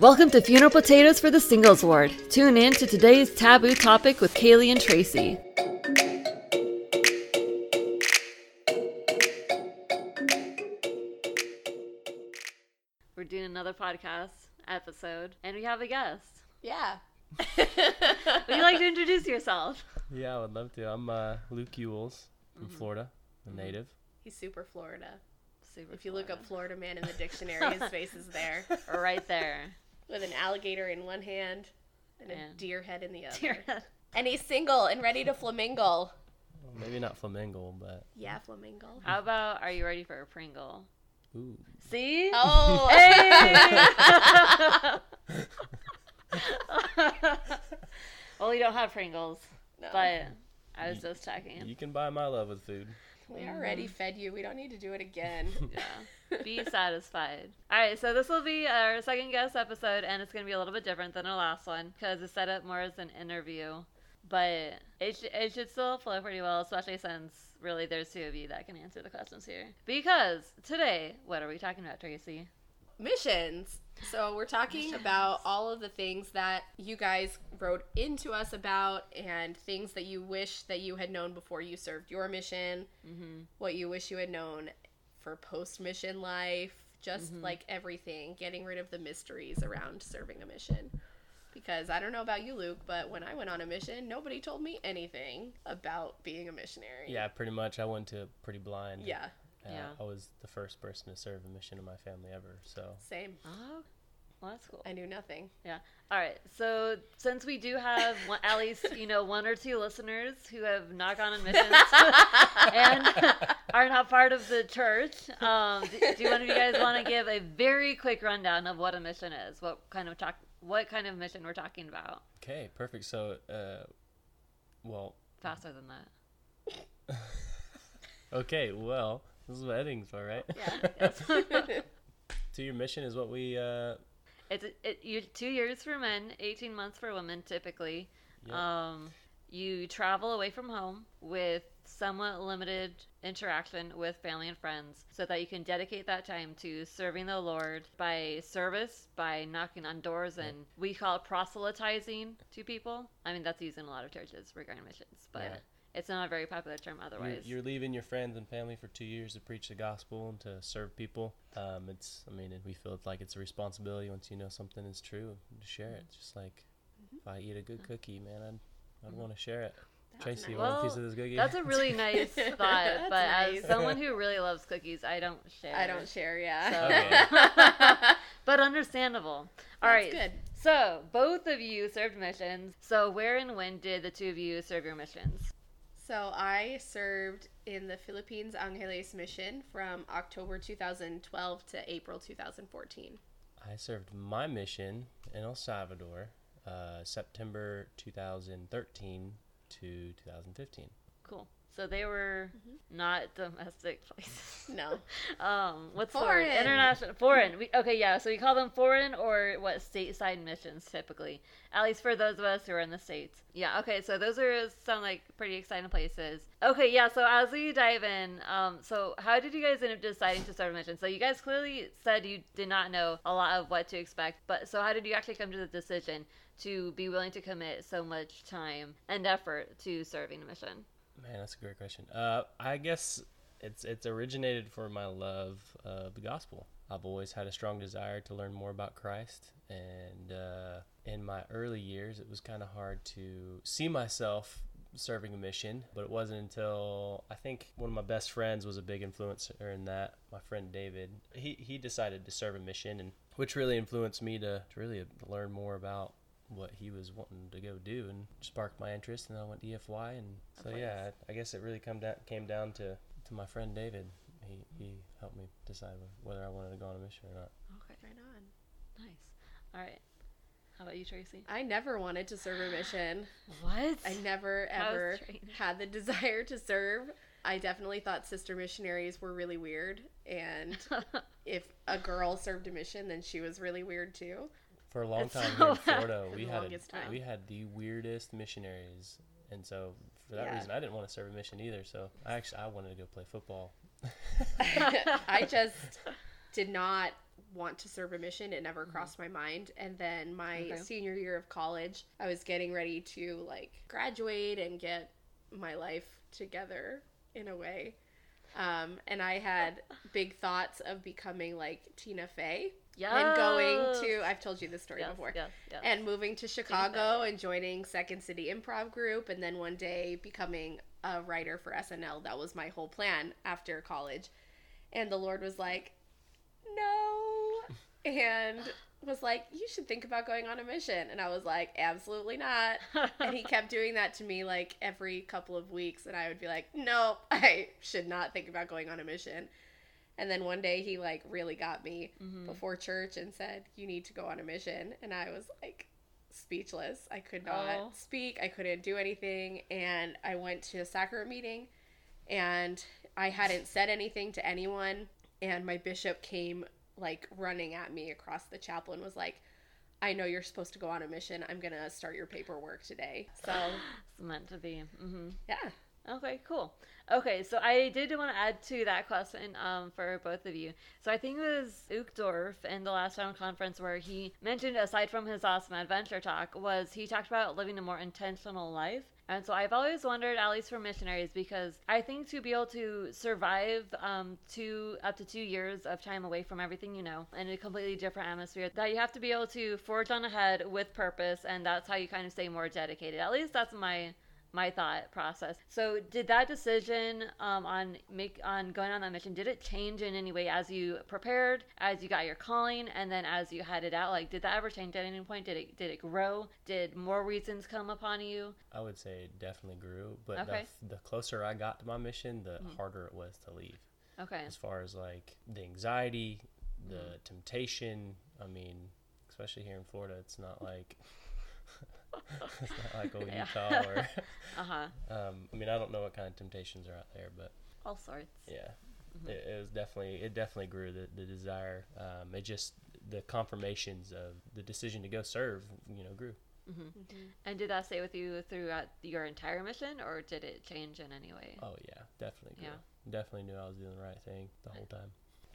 Welcome to Funeral Potatoes for the Singles Ward. Tune in to today's taboo topic with Kaylee and Tracy. We're doing another podcast episode, and we have a guest. Yeah. Would you like to introduce yourself? Yeah, I would love to. I'm uh, Luke Ewles from Florida, a native. He's super Florida. Super If you look up Florida man in the dictionary, his face is there right there. With an alligator in one hand and a deer head in the other. Dear- And he's single and ready to flamingo. Well, maybe not flamingo, but Yeah, flamingo. How about are you ready for a Pringle? ooh. See? Oh. well, we don't have Pringles, No. but I was just talking. You can buy my love with food. We already mm-hmm. fed you. We don't need to do it again. Yeah. Be satisfied. All right, so this will be our second guest episode, and it's going to be a little bit different than our last one because it's set up more as an interview. But it, sh- it should still flow pretty well, especially since really there's two of you that can answer the questions here. Because today, what are we talking about, Tracy? Missions. So we're talking about all of the things that you guys wrote into us about and things that you wish that you had known before you served your mission. Mm-hmm. what you wish you had known for post mission life, just like everything, getting rid of the mysteries around serving a mission. Because I don't know about you, Luke, but when I went on a mission, nobody told me anything about being a missionary. Yeah, pretty much. I went to pretty blind. Yeah, Uh, Yeah. I was the first person to serve a mission in my family ever. So same. Oh, well, that's cool. I knew nothing. Yeah. All right. So since we do have one, at least you know one or two listeners who have not gone on missions and are not part of the church, um, do, do one of you guys want to give a very quick rundown of what a mission is? What kind of talk? What kind of mission we're talking about? okay, perfect. So, uh, well, Faster than that. okay, well, this is what editing's for, right? Yeah. to your mission is what we. Uh, It's it, you two years for men, eighteen months for women, typically. Yep. Um, you travel away from home with somewhat limited interaction with family and friends, so that you can dedicate that time to serving the Lord by service, by knocking on doors, and we call it proselytizing to people. I mean, that's used in a lot of churches regarding missions, but Yeah. It's not a very popular term you're, otherwise. you're leaving your friends and family for two years to preach the gospel and to serve people. Um, it's, I mean, we feel like it's a responsibility once you know something is true to share it. Mm-hmm. Just like if I eat a good mm-hmm. cookie, man, I'd, I'd mm-hmm. want to share it. Tracy, you want a piece of this cookie? That's a really nice thought, That's but as someone who really loves cookies, I don't share. I don't share, yeah. So- but understandable. All That's right. good. So both of you served missions. So where and when did the two of you serve your missions? So I served in the Philippines Angeles mission from October 2012 to April 2014. I served my mission in El Salvador, uh, September 2013 to 2015. Cool. So they were Mm-hmm. not domestic places. No. Um, what's the word? Foreign. International, foreign. We, okay, yeah. So we call them foreign or what stateside missions typically. At least for those of us who are in the states. Yeah. Okay. So those are some like pretty exciting places. Okay. Yeah. So as we dive in, um, so how did you guys end up deciding to start a mission? So you guys clearly said you did not know a lot of what to expect, but so how did you actually come to the decision to be willing to commit so much time and effort to serving a mission? Man, that's a great question. Uh, I guess it's it's originated for my love of the gospel. I've always had a strong desire to learn more about Christ, and uh, in my early years, it was kind of hard to see myself serving a mission. But it wasn't until I think one of my best friends was a big influencer in that. My friend David, he he decided to serve a mission, and which really influenced me to, to really learn more about what he was wanting to go do and sparked my interest and then I went to EFY and so yeah I, I guess it really come down came down to, to my friend David he, he helped me decide whether I wanted to go on a mission or not Okay. Right on. Nice. All right. How about you, Tracy? I never wanted to serve a mission. What? I never ever strange. had the desire to serve. I definitely thought sister missionaries were really weird, and if a girl served a mission, then she was really weird too. For a long It's time so here in Florida we had a, we had the weirdest missionaries and so for that Yeah. reason I didn't want to serve a mission either so I actually I wanted to go play football I just did not want to serve a mission. It never crossed my mind. And then my Okay. senior year of college, I was getting ready to like graduate and get my life together in a way. Um, and I had big thoughts of becoming like Tina Fey Yes. and going to, I've told you this story yes, before, Yes, yes. and moving to Chicago and joining Second City Improv Group, and then one day becoming a writer for SNL. That was my whole plan after college. And the Lord was like, no. And was like, you should think about going on a mission. And I was like, absolutely not. And he kept doing that to me like every couple of weeks. And I would be like, no, I should not think about going on a mission. And then one day he like really got me Mhm. before church and said, you need to go on a mission. And I was like, speechless. I could not Oh. speak. I couldn't do anything. And I went to a sacrament meeting and I hadn't said anything to anyone. And my bishop came like running at me across the chapel and was like, I know you're supposed to go on a mission. I'm going to start your paperwork today. So, it's meant to be. hmm yeah. Okay, cool. Okay, so I did want to add to that question um, for both of you. So I think it was Uchtdorf in the last round conference where he mentioned, aside from his awesome adventure talk, was he talked about living a more intentional life. And so I've always wondered, at least for missionaries, because I think to be able to survive um, two up to two years of time away from everything you know in a completely different atmosphere, that you have to be able to forge on ahead with purpose, and that's how you kind of stay more dedicated. At least that's my my thought process. So, did that decision um, on make on going on that mission did it change in any way as you prepared, as you got your calling, and then as you headed out? Like, did that ever change at any point? Did it did it grow? Did more reasons come upon you? I would say it definitely grew, but Okay. the, the closer I got to my mission, the Mm. harder it was to leave. Okay. As far as like the anxiety, the Mm. temptation. I mean, especially here in Florida, it's not like it's not like old Yeah. Utah or. Uh huh. um, I mean, I don't know what kind of temptations are out there, but All sorts. yeah, Mm-hmm. it, it was definitely it definitely grew the the desire. Um, it just the confirmations of the decision to go serve, you know, grew. And did that stay with you throughout your entire mission, or did it change in any way? Oh yeah, definitely grew. Yeah. Definitely knew I was doing the right thing the whole time.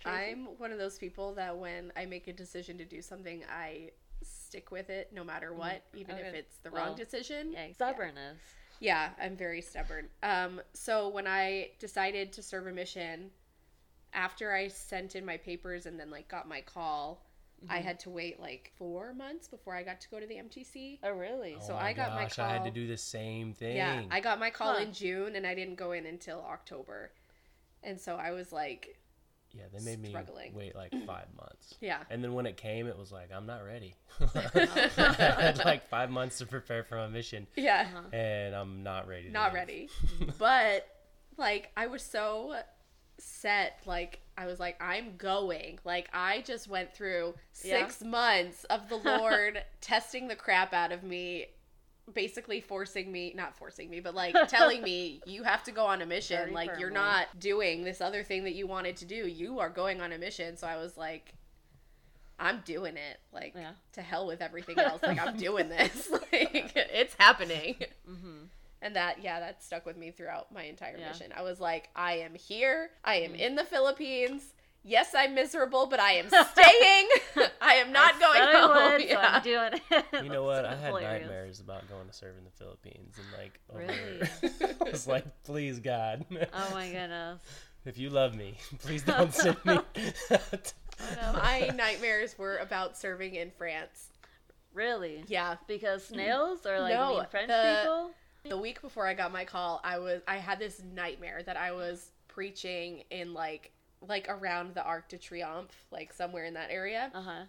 I'm one of those people that when I make a decision to do something, I stick with it no matter what, even if it's the Well, wrong decision. Yeah, stubbornness. Yeah, I'm very stubborn. Um, so when I decided to serve a mission, after I sent in my papers and then like got my call, I Mm-hmm. had to wait like four months before I got to go to the MTC. Oh, really? So oh I got my gosh, I had to do the same thing. Yeah, I got my call Huh. in June and I didn't go in until October. And so I was like, Yeah, they made me wait like five months. yeah. And then when it came, it was like, I'm not ready. I had like five months to prepare for my mission, Yeah. Uh-huh. and I'm not ready. not leave. ready. Mm-hmm. but like I was so set like I was like I'm going. Like I just went through Yeah. 6 months of the Lord testing the crap out of me basically forcing me not forcing me but like telling me you have to go on a mission Very like you're not doing this other thing that you wanted to do you are going on a mission so i was like i'm doing it like Yeah. to hell with everything else like i'm doing this like it's happening Mm-hmm. and that, yeah, that stuck with me throughout my entire Yeah. mission. I was like, I am here. I am Mhm. in the Philippines. Yes, I'm miserable, but I am staying. I am not I going home. would, so yeah. I'm doing it. You know what? I had Hilarious. nightmares about going to serve in the Philippines, and like, over, Really? I was like, please God, Oh my goodness. if you love me, please don't send me. my nightmares were about serving in France. Really? Yeah. Because mm. snails or like No, mean French the- people? The week before I got my call, I was I had this nightmare that I was preaching in like like around the Arc de Triomphe, like somewhere in that area. Uh huh.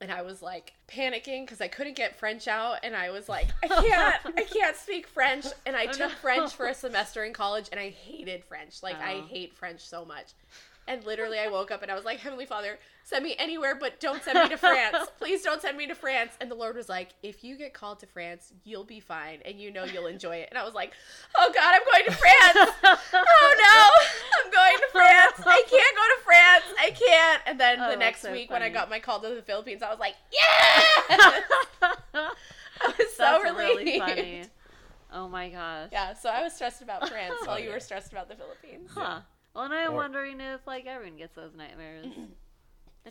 and I was like panicking because I couldn't get French out, and I was like, I can't, I can't speak French, and I Oh, took. French for a semester in college, and I hated French, like I Oh. hate French so much, and literally I woke up and I was like, Heavenly Father, send me anywhere, but don't send me to France, please don't send me to France, and the Lord was like, if you get called to France, you'll be fine, and you know you'll enjoy it, and I was like, oh God, I'm going to France, oh no, I'm going to France. I can't go to France. I can't. And then Oh, the next so week when I got my call to the Philippines, I was like, yeah! I was so That's relieved. really funny. Oh my gosh. Yeah, so I was stressed about France while you were stressed about the Philippines. Huh. Well, and I'm Or- wondering if like everyone gets those nightmares.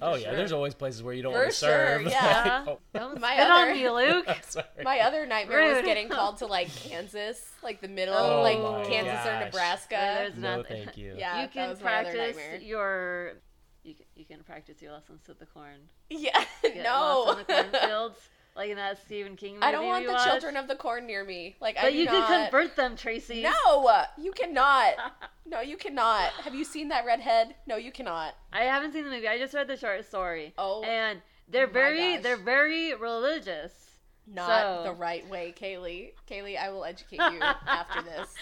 Oh yeah, there's always places where you don't For want to sure, serve. yeah. oh, My other- on me, Luke. My other nightmare was getting called to like Kansas, like the middle, Oh like my Kansas or. Nebraska. There's no, nothing. thank you. Yeah, you can was my other practice your. You can, you can practice your lessons to the corn. Yeah, Get no. lost in the cornfields, like in that Stephen King movie I don't want the watched. children of the corn near me. Like I But do you not... can convert them, Tracy. No, you cannot. No, you cannot. Have you seen that redhead? No, you cannot. I haven't seen the movie. I just read the short story. Oh, and they're very gosh. they're very religious. not so- the right way, Kaylee. Kaylee, I will educate you after this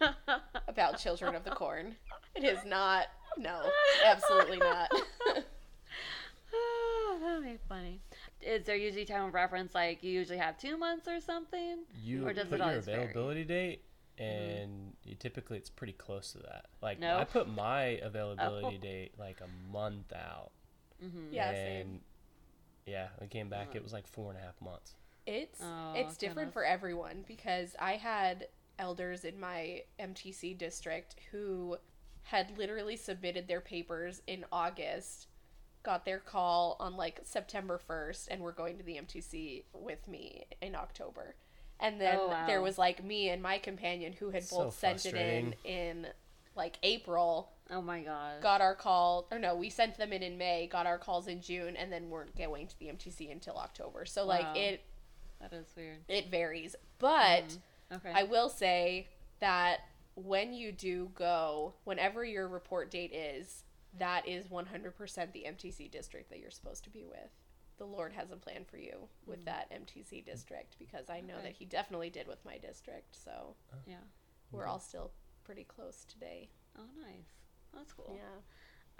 about children of the corn. It is not. No, absolutely not. That'd be funny. Is there usually time of reference like you usually have two months or something? You Or does it put your always vary? availability date, and you, typically it's pretty close to that. Like No? I put my availability Oh. date like a month out, Mm-hmm. Yeah, and same. yeah, I came back. It was like four and a half months. It's Oh, it's different goodness. for everyone because I had elders in my MTC district who had literally submitted their papers in August, got their call on like September 1st and were going to the MTC with me in October. And then Oh, wow. there was like me and my companion who had So both sent it in in like April, Oh my god. got our call or no, we sent them in in May, got our calls in June and then weren't going to the MTC until October. So like it That is weird. it varies. But Mm-hmm. Okay. I will say that when you do go, whenever your report date is, that is 100% the MTC district that you're supposed to be with. The Lord has a plan for you with mm-hmm. that MTC district because I know Okay. that He definitely did with my district. So uh, yeah. we're all still pretty close today. Oh, nice. That's cool. Yeah.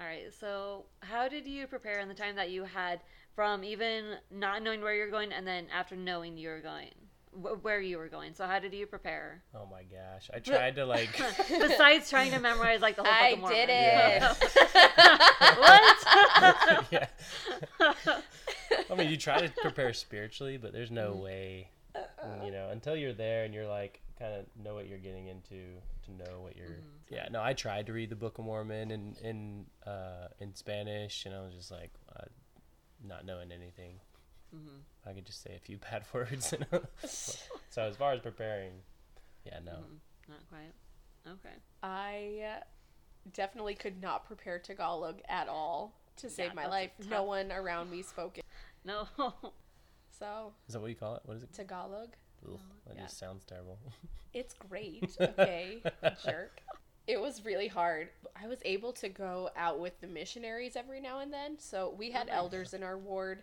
All right. So, how did you prepare in the time that you had from even not knowing where you're going and then after knowing you're going, wh- where you were going? So, how did you prepare? Oh my gosh, I tried to like. Besides trying to memorize like the whole I Book of did Mormon. it. what? yeah. I mean, you try to prepare spiritually, but there's no way, you know, until you're there and you're like kind of know what you're getting into to know what you're. Yeah, no, I tried to read the Book of Mormon in in uh, in Spanish, and I was just like, uh, not knowing anything. I could just say a few bad words. so as far as preparing, yeah, no. Not quite. Okay. I uh, definitely could not prepare Tagalog at all to save Yeah, my life. tough. No one around me spoke it. No. So, Is that what you call it? What is it? Tagalog. Ugh, that yeah. just sounds terrible. It's great, okay, jerk. It was really hard. I was able to go out with the missionaries every now and then. So we had nice. elders in our ward,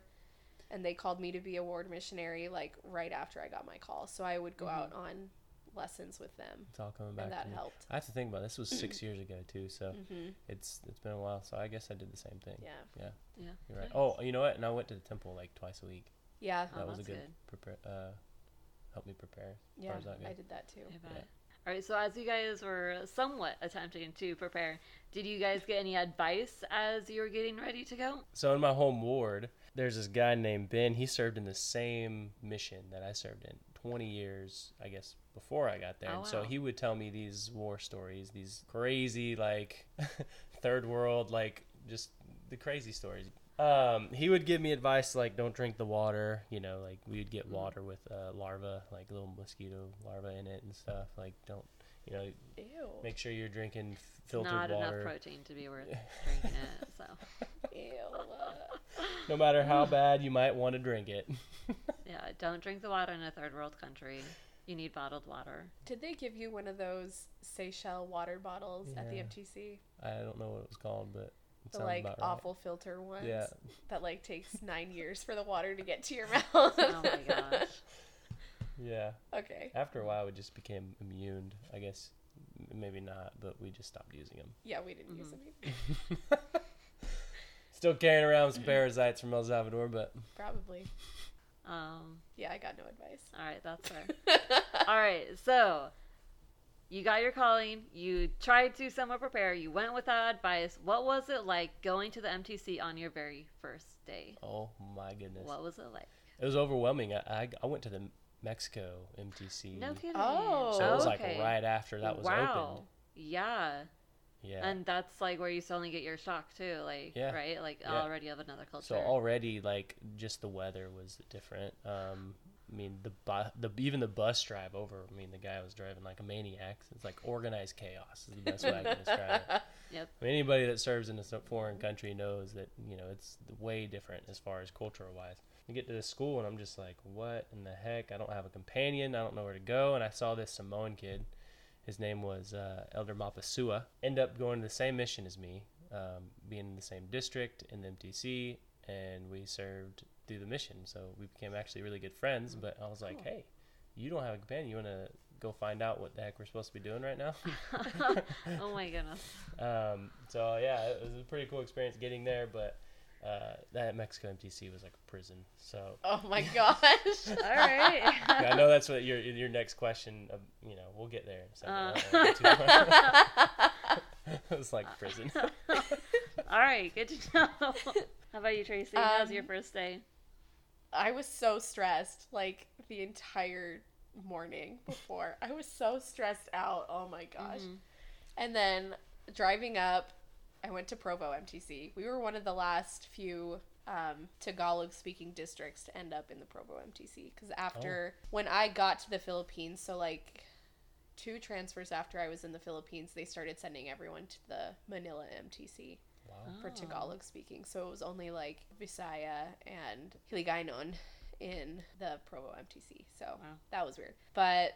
and they called me to be a ward missionary like right after I got my call. So I would go out on lessons with them, It's all coming back. and that me. helped. I have to think about it. this. Was six years ago too, so hmm it's it's been a while. So I guess I did the same thing. Yeah, Yeah, Yeah. you're right. Nice. Oh, you know what? And I went to the temple like twice a week. yeah, Oh, That was a good, good. prepare. Uh, help me prepare. As yeah. far as I did that too. I. All right. So, as you guys were somewhat attempting to prepare, did you guys get any advice as you were getting ready to go? So in my home ward, there's this guy named Ben. He served in the same mission that I served in 20 years, I guess, before I got there. Oh, and so he would tell me these war stories, these crazy, like, third world, like, just the crazy stories. Um, he would give me advice like don't drink the water, you know, like we would get Mm. water with uh, larvae, like little mosquito larvae in it and stuff. Like don't, you know, Ew. make sure you're drinking filtered Not water. enough protein to be worth drinking it. So, no matter how bad you might want to drink it. yeah, don't drink the water in a third world country. You need bottled water. Did they give you one of those Seychelles water bottles at the Yeah. MTC? I don't know what it was called, but it The like about right. awful filter ones. Yeah. That like takes nine years for the water to get to your mouth. Oh my gosh. Yeah. okay. After a while, we just became immune. I guess maybe not, but we just stopped using them. Yeah, we didn't use Mm-hmm. them. Either. Still carrying around some parasites from El Salvador, but Probably. Um. Yeah, I got no advice. All right, that's fair. All right, so you got your calling. You tried to somewhat prepare. You went without advice. What was it like going to the MTC on your very first day? oh my goodness, What was it like? it was overwhelming. I, I I went to the Mexico MTC, No kidding. Oh. so it was like right after that was wow. open. Yeah. Yeah. And that's like where you suddenly get your shock too, like Yeah. right, like Yeah. already of another culture. So already, like, just the weather was different. Um, I mean, the, bu- the even the bus drive over. I mean, the guy was driving like a maniac. It's like organized chaos is the best way I can describe it. Yep. I mean, anybody that serves in a foreign country knows that you know it's way different as far as cultural wise. You get to this school and I'm just like, what in the heck? I don't have a companion. I don't know where to go. And I saw this Samoan kid. His name was uh, Elder Mapasua. End up going to the same mission as me, um, being in the same district in the MTC, and we served through the mission. So we became actually really good friends. But I was like, hey, you don't have a companion. You want to go find out what the heck we're supposed to be doing right now? oh my goodness. Um, so yeah, it was a pretty cool experience getting there, but uh, that Mexico MTC was like a prison. So Oh my gosh. All right. yeah, I know that's what your your next question. Uh, you know, we'll get there. So Uh. I don't wanna go too far. it was like prison. All right. Good to know. How about you, Tracy? How's your Um, first day? I was so stressed like the entire morning before. I was so stressed out. Oh my gosh. Mhm. And then driving up, I went to Provo MTC. We were one of the last few um, Tagalog speaking districts to end up in the Provo MTC. Because after, when I got to the Philippines, so like two transfers after I was in the Philippines, they started sending everyone to the Manila MTC Wow. for Oh. Tagalog speaking. So it was only like Visaya and Hiligaynon in the Provo MTC. So Wow. that was weird. But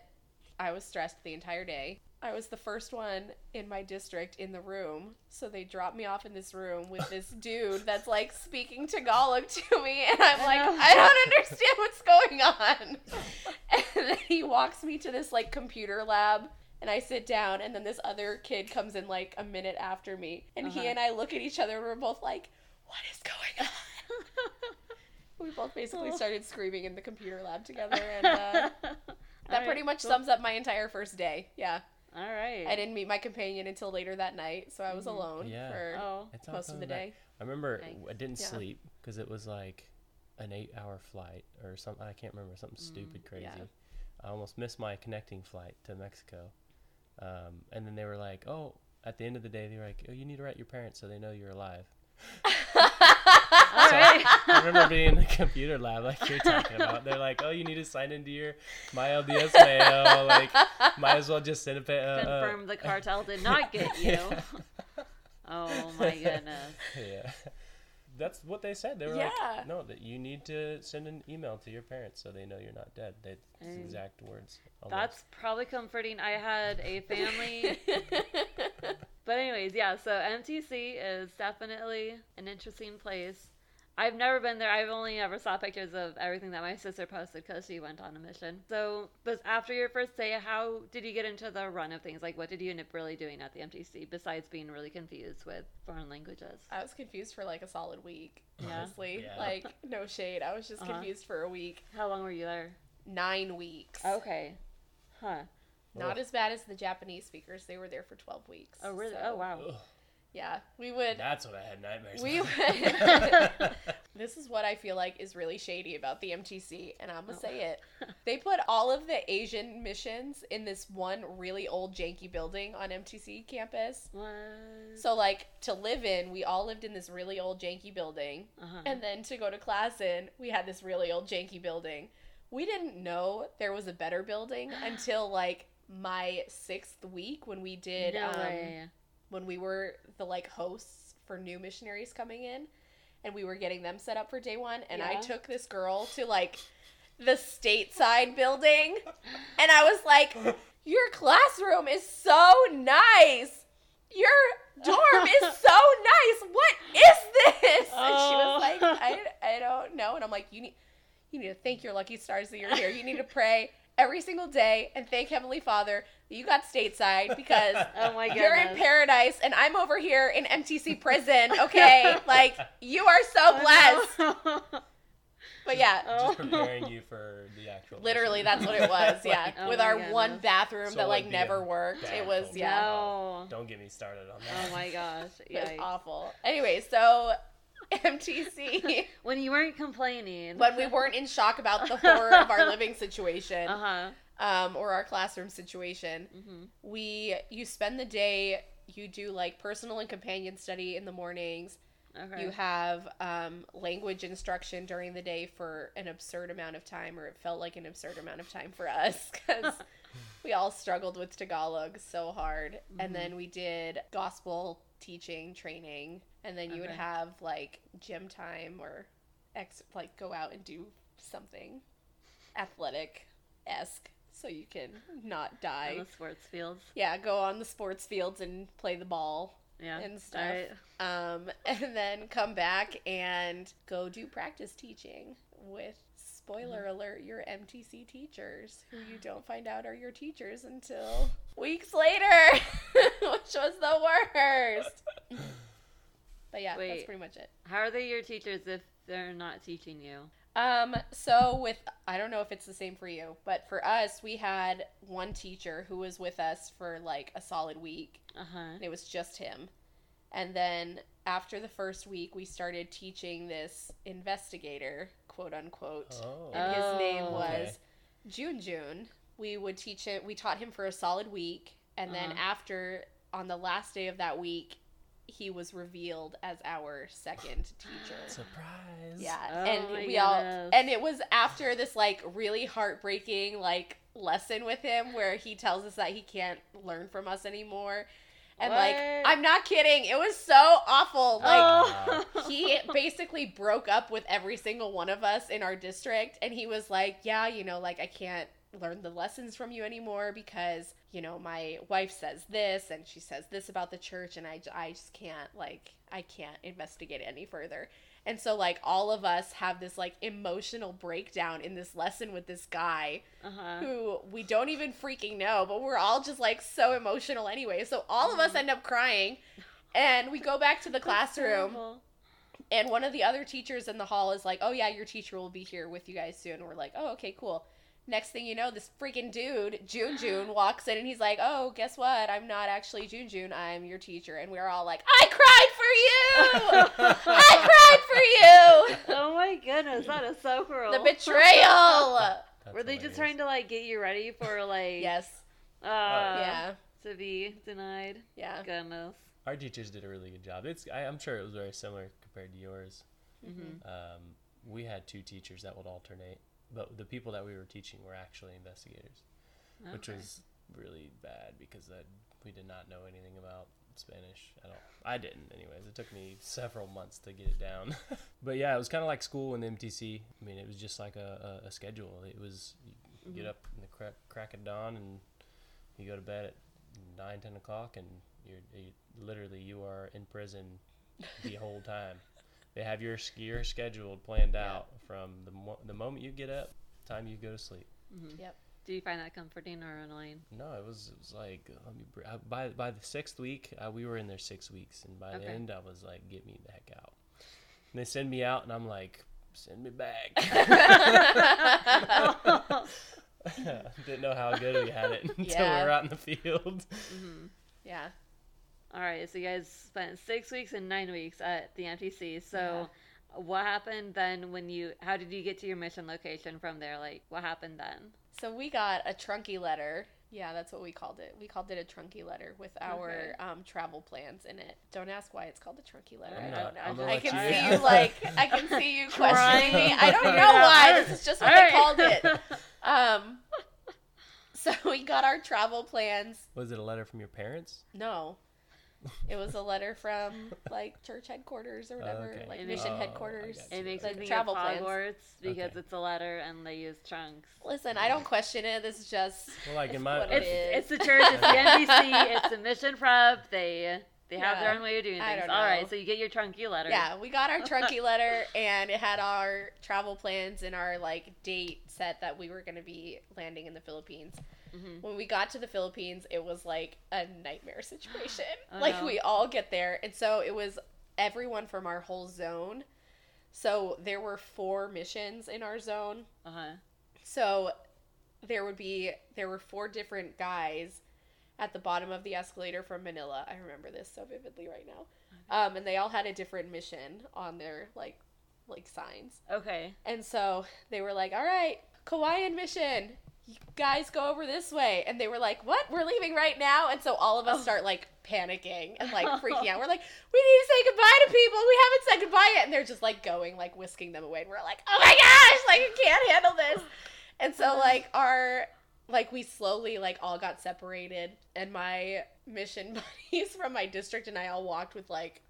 I was stressed the entire day. I was the first one in my district in the room. So they dropped me off in this room with this dude that's like speaking Tagalog to me. And I'm like. I don't understand what's going on. And then he walks me to this like computer lab. And I sit down, and then this other kid comes in like a minute after me. And he Uh-huh. and I look at each other, and we're both like, What is going on? we both basically Oh. started screaming in the computer lab together. And uh, that pretty much sums up my entire first day. Yeah. All right. I didn't meet my companion until later that night, so I was Mhm. alone Yeah. for Oh. It's all most of the coming back. day. I remember Thanks. I didn't Yeah. sleep because it was like an eight-hour flight or something. I can't remember something stupid crazy. yeah. I almost missed my connecting flight to Mexico, um, and then they were like, "Oh." At the end of the day, they were like, "Oh, you need to write your parents so they know you're alive." All So, right. I remember being in the computer lab like you're talking about. They're like, "Oh, you need to sign into your my LDS mail. Like, might as well just send a pa- uh, uh, Confirm the cartel did not get you. Yeah. Oh my goodness. yeah. That's what they said. They were Yeah. like, "No, that you need to send an email to your parents so they know you're not dead." They, that's Mm. exact words. almost. That's probably comforting. I had a family. But anyways, yeah, so MTC is definitely an interesting place. I've never been there. I've only ever saw pictures of everything that my sister posted because she went on a mission. So, but after your first day, how did you get into the run of things? Like, what did you end up really doing at the MTC besides being really confused with foreign languages? I was confused for like a solid week. Yeah. Honestly, Yeah. like no shade. I was just Uh-huh. confused for a week. How long were you there? Nine weeks. Okay. Huh. Not Ugh. as bad as the Japanese speakers. They were there for twelve weeks. Oh, really? so, Oh, wow. Ugh, Yeah, we would. that's what I had nightmares. We about. would. this is what I feel like is really shady about the MTC, and I'm gonna Oh. say it. They put all of the Asian missions in this one really old janky building on MTC campus. What? So like to live in, we all lived in this really old janky building, uh-huh. and then to go to class in, we had this really old janky building. We didn't know there was a better building until like my sixth week when we did no um, way. When we were the like hosts for new missionaries coming in and we were getting them set up for day one and i took this girl to like the stateside building and i was like your classroom is so nice. Your dorm is so nice. What is this? And she was oh. like Oh. I, I don't know. And i'm like you need you need to thank your lucky stars that you're here. You need to pray every single day and thank heavenly father you got stateside because Oh my goodness. you're in paradise and I'm over here in MTC prison, okay? like you are so blessed. But yeah, Oh. Just preparing you for the actual. literally mission. that's what it was. Yeah, Oh with my our goodness. one bathroom So that it like never worked. It was yeah, No. Don't get me started on that. Oh my gosh. it was awful. Anyway, so MTC When you weren't complaining. when we weren't in shock about the horror of our living situation Uh huh. Um, or our classroom situation, hmm we you spend the day you do like personal and companion study in the mornings. Okay. You have um, language instruction during the day for an absurd amount of time, or it felt like an absurd amount of time for us because we all struggled with Tagalog so hard. And then we did gospel teaching training, and then you would have like gym time or ex like go out and do something athletic esque so you can not die. On the sports fields. Yeah, go on the sports fields and play the ball Yeah. and stuff. Alright. Um, and then come back and go do practice teaching with spoiler alert your MTC teachers who you don't find out are your teachers until weeks later, which was the worst. But yeah, that's pretty much it. How are they your teachers if they're not teaching you? Um, so with I don't know if it's the same for you, but for us, we had one teacher who was with us for like a solid week. Uh huh. it was just him. And then after the first week, we started teaching this investigator, quote unquote, Oh. and his name Oh. was Okay. June June. We would teach it. We taught him for a solid week, and then Uh-huh. after on the last day of that week, he was revealed as our second teacher. Surprise. Yeah, Oh my and we all and it was after this like really heartbreaking like lesson with him where he tells us that he can't learn from us anymore. And like I'm not kidding, it was so awful. Like oh. he basically broke up with every single one of us in our district and he was like, "Yeah, you know, like I can't learn the lessons from you anymore because, you know, my wife says this and she says this about the church and I, I just can't like I can't investigate it any further." And so like all of us have this like emotional breakdown in this lesson with this guy uh-huh. who we don't even freaking know, but we're all just like so emotional anyway. So all of us end up crying and we go back to the classroom and one of the other teachers in the hall is like, "Oh yeah, your teacher will be here with you guys soon." And we're like, "Oh, okay, cool." Next thing you know, this freaking dude, June June, walks in and he's like, "Oh, guess what? I'm not actually June June. I'm your teacher." And we're all like, "I cried for you! I cried for you!" Oh my goodness, that is so cruel. The betrayal. That's Were they just trying to like get you ready for like yes. uh, yeah. to be denied? Yeah. Goodness. Our teachers did a really good job. It's I, I'm sure it was very similar compared to yours. Mm-hmm. Um, we had two teachers that would alternate, but the people that we were teaching were actually investigators, which was really bad because that we did not know anything about Spanish at all. I didn't, anyways. It took me several months to get it down. but yeah, it was kind of like school in the MTC. I mean, it was just like a, a, a schedule. It was you get mm-hmm. up in the crack, crack of dawn and you go to bed at nine, ten o'clock, and you're you, literally you are in prison the whole time. They have your sch- your schedule planned Yeah. out from the mo- the moment you get up, time you go to sleep. Yep. Do you find that comforting or annoying? No, it was it was like let me br- uh, by by the sixth week uh, we were in there six weeks, and by the end I was like, get me the heck out. And they send me out, and I'm like, send me back. Didn't know how good we had it until Yeah. we were out in the field. Yeah. All right, so you guys spent six weeks and nine weeks at the MTC. So, what happened then when you? How did you get to your mission location from there? Like, what happened then? So we got a trunky letter. Yeah, that's what we called it. We called it a trunky letter with our um, travel plans in it. Don't ask why it's called a trunky letter. I'm I don't know. I'm gonna I let can you- see you like I can see you questioning me. I don't know it why. This is just what All I right. called it. Um, so we got our travel plans. Was it a letter from your parents? No, it was a letter from like church headquarters or whatever, Okay. like It mission makes- Oh, headquarters. It makes Like me think travel of plans. Hogwarts because Okay. it's a letter and they use trunks. Listen, I don't question it. This is just Well, like in my It's it is. it's the church, it's the MTC, it's the mission prep. They they have their own way of doing I things. All right, so you get your trunky letter. Yeah, we got our trunky letter and it had our travel plans and our like date set that we were going to be landing in the Philippines. Mhm. When we got to the Philippines, it was like a nightmare situation. Oh, like no. we all get there and so it was everyone from our whole zone. So there were four missions in our zone. Uh huh. So there would be there were four different guys at the bottom of the escalator from Manila. I remember this so vividly right now. Um, and they all had a different mission on their like like signs. Okay. And so they were like, "All right, Cauayan mission. You guys go over this way. And they were like, what? We're leaving right now? And so all of us Oh. start like panicking and like freaking out. We're like, we need to say goodbye to people. We haven't said goodbye yet. And they're just like going, like whisking them away. And we're like, oh my gosh, like I can't handle this. And so uh-huh. like our like we slowly like all got separated and my mission buddies from my district and I all walked with like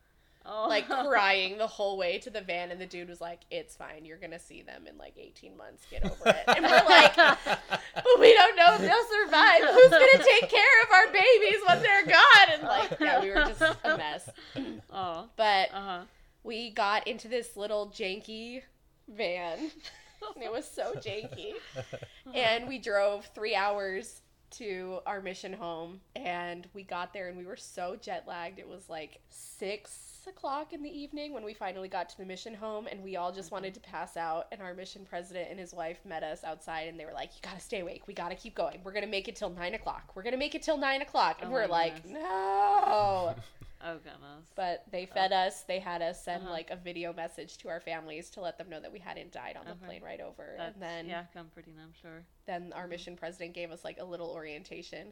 Oh. like crying the whole way to the van and the dude was like it's fine. You're gonna see them in like 18 months. Get over it. And we're like "But we don't know if they'll survive. Who's gonna take care of our babies when they're gone? And like yeah we were just a mess. Oh. but Uh huh. we got into this little janky van. And it was so janky. And we drove three hours to our mission home and we got there and we were so jet lagged. It was like six o'clock in the evening when we finally got to the mission home and we all just mm-hmm. wanted to pass out and our mission president and his wife met us outside and they were like you gotta stay awake we gotta keep going we're gonna make it till nine o'clock we're gonna make it till nine o'clock and Oh we're like no Oh goodness. but they oh. fed us. They had us send Uh-huh. like a video message to our families to let them know that we hadn't died on the Okay. plane right over. That's, and then yeah, comforting. I'm sure. then our mm-hmm. mission president gave us like a little orientation.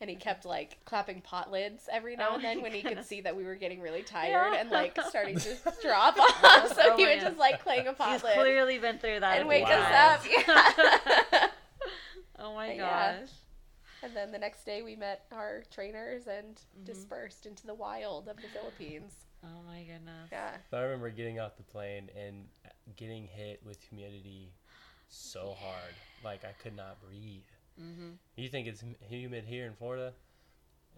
And he kept like clapping pot lids every now Oh and then when he could see that we were getting really tired Yeah. and like starting to drop off. So Oh he my would just like clang a pot He's lid clearly been through that. and wake Wow. us up. Yeah. oh my Yeah. gosh. and then the next day we met our trainers and Mm-hmm. dispersed into the wild of the Philippines. Oh my goodness. Yeah. I remember getting off the plane and getting hit with humidity so hard, like I could not breathe. Mm-hmm. You think it's humid here in Florida?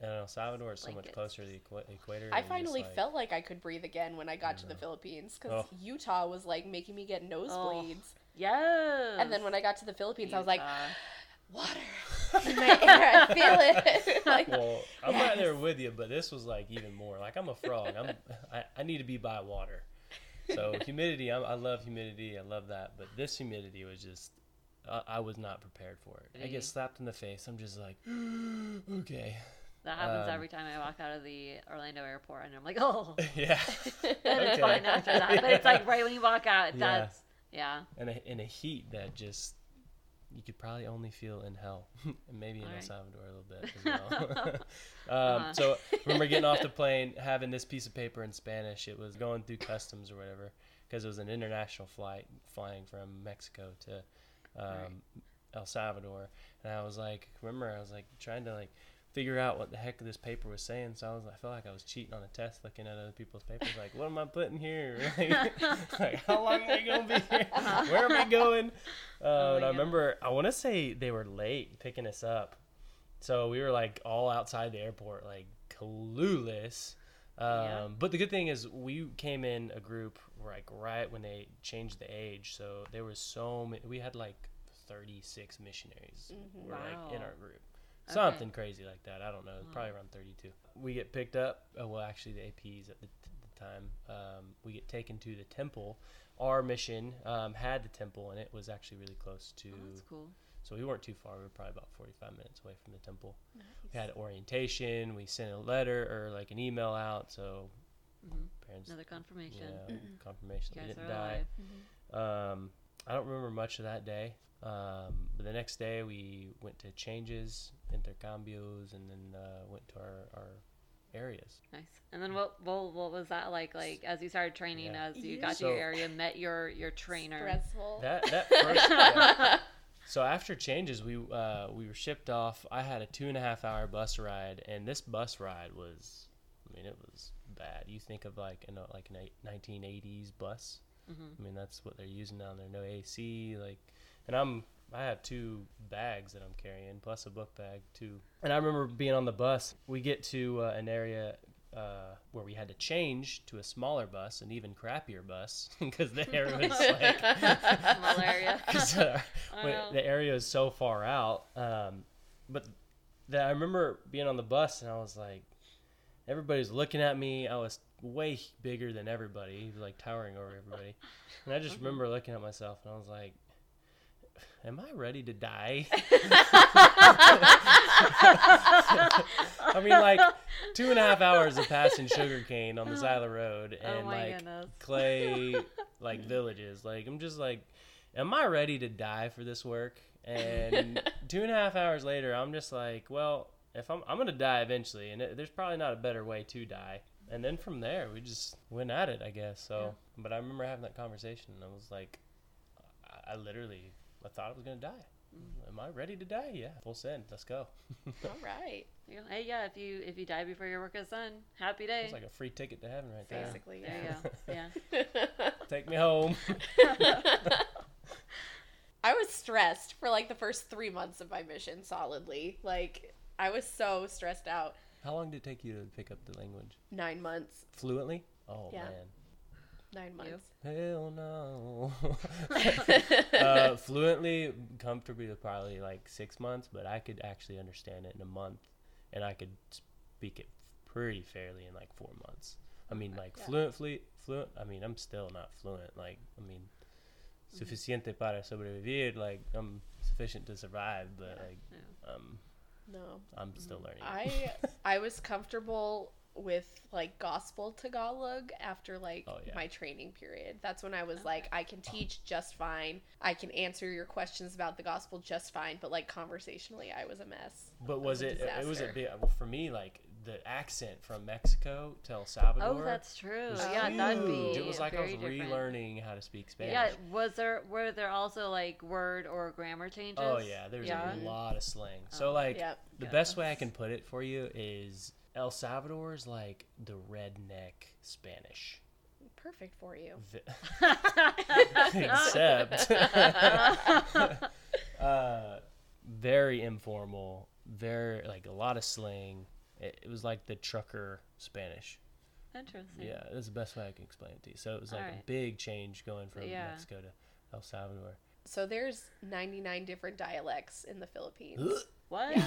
And El Salvador is so much Blankets. closer to the equa- equator. I finally like- felt like I could breathe again when I got to the. Philippines because Oh. Utah was like making me get nosebleeds. Yes. And then when I got to the Philippines, I was like, water in my air. I feel it. like, Well, I'm right there with you, but this was like even more. Like I'm a frog. I'm I, I need to be by water. So humidity, I, I love humidity. I love that. But this humidity was just, I, I was not prepared for it. I get slapped in the face. I'm just like, okay, that happens um, every time I walk out of the Orlando airport, and I'm like, oh. yeah. and it's Okay. fine after that. But it's like right when you walk out, Yeah. that's yeah. And a, in a heat that just you could probably only feel in hell, and maybe in El. Salvador a little bit as well. um, Uh-huh. So remember getting off the plane, having this piece of paper in Spanish. It was going through customs or whatever because it was an international flight flying from Mexico to um, Right. El Salvador, and I was like, remember, I was like trying to like figure out what the heck this paper was saying. So I was, I felt like I was cheating on a test, looking at other people's papers. Like, what am I putting here? like, like, how long am I gonna be here? Where am I going? Uh, Oh and I remember, I want to say they were late picking us up, so we were like all outside the airport, like clueless. Um, Yeah. But the good thing is, we came in a group like right when they changed the age, so there was so many. We had like thirty six missionaries Mhm. were like in our group. Okay. Something crazy like that. I don't know. Wow. Probably around 32. We get picked up. Uh, well, actually, the APs at the, the time. Um, we get taken to the temple. Our mission um, had the temple, and it was actually really close to. Oh, that's cool. So we weren't too far. We were probably about 45 minutes away from the temple. We had orientation. We sent a letter or like an email out. So hmm parents, Another confirmation. yeah, confirmation You they guys didn't are die. alive. Um, I don't remember much of that day. Um, but the next day we went to changes, intercambios, and then uh, went to our, our areas. Nice. And then what, what what was that like? Like as you started training, Yeah. as you Yeah. got to your So- area, met your your trainer. Stressful. That that first. yeah. So after changes, we uh, we were shipped off. I had a two and a half hour bus ride, and this bus ride was, I mean, it was bad. You think of like an like nineteen eighties bus. Mhm. I mean, that's what they're using down there. No AC, like, and I'm I have two bags that I'm carrying plus a book bag too. And I remember being on the bus. We get to uh, an area. Uh, where we had to change to a smaller bus, an even crappier bus, because the area was like Small area. uh, when- the area is so far out. Um, but the, I remember being on the bus and I was like, everybody's looking at me. I was way bigger than everybody, He was like towering over everybody. And I just remember looking at myself and I was like, Am I ready to die? I mean, like two and a half hours of passing sugarcane on the side of the road oh and oh like goodness. clay like villages. Like I'm just like, am I ready to die for this work? And two and a half hours later, I'm just like, well, if I'm I'm gonna die eventually, and it, there's probably not a better way to die. And then from there, we just went at it, I guess. So, but I remember having that conversation, and I was like, I, I literally, I thought I was gonna die. Mm-hmm. Am I ready to die? Yeah, full send. Let's go. All right. Hey, yeah, if you if you die before your work is done, happy day. It's like a free ticket to heaven right there. Basically, there yeah. Yeah. Take me home. I was stressed for like the first three months of my mission solidly. Like I was so stressed out. How long did it take you to pick up the language Nine months. fluently? Oh Yeah. man. Nine months. Hell no. uh, fluently, comfortably, probably like six months, but I could actually understand it in a month, and I could speak it pretty fairly in like four months. I mean, like Yeah. fluent, fluent, fluent. I mean, I'm still not fluent. Like, I mean, Mm-hmm. suficiente para sobrevivir. Like, I'm sufficient to survive, but Yeah. like, Yeah. um, no. I'm still learning. I I was comfortable with like gospel Tagalog after like Oh, yeah. my training period. That's when I was like I can teach just fine. I can answer your questions about the gospel just fine, but like conversationally I was a mess. But was it? It was a disaster. big well, for me. Like the accent from Mexico to El Salvador. Oh, that's true. was Yeah, that'd be. It was like I was very different. relearning how to speak Spanish. Yeah, was there were there also like word or grammar changes? Oh yeah, there's Yeah. a lot of slang. So Oh, like Yep. the yeah, best way I can put it for you is El Salvador is like the redneck Spanish. Perfect for you. Vi- Except uh, very informal, very like a lot of slang. It, it was like the trucker Spanish. Interesting. Yeah, that's the best way I can explain it to you. So it was like a big change going from Yeah. Mexico to El Salvador. So there's 99 different dialects in the Philippines. What?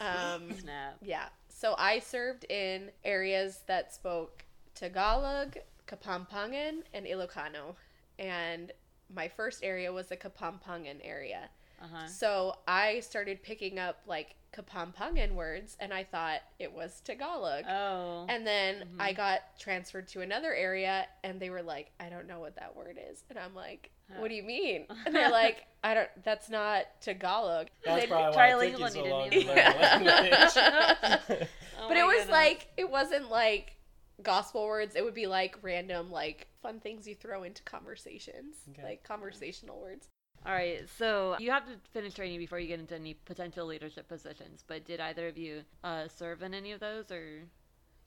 Um, Snap. Yeah. So I served in areas that spoke Tagalog, Kapampangan, and Ilocano. And my first area was the Kapampangan area. Uh huh. So I started picking up like Kapampangan words and I thought it was Tagalog. Oh. And then Mhm. I got transferred to another area and they were like, I don't know what that word is. And I'm like, what do you mean? And they're like, I don't, that's not Tagalog. That's They- probably try why it took you so long didn't to even learn language. Oh but it was goodness. like it wasn't like gospel words it would be like random like fun things you throw into conversations Okay. like conversational words All right, so you have to finish training before you get into any potential leadership positions. But did either of you uh, serve in any of those, or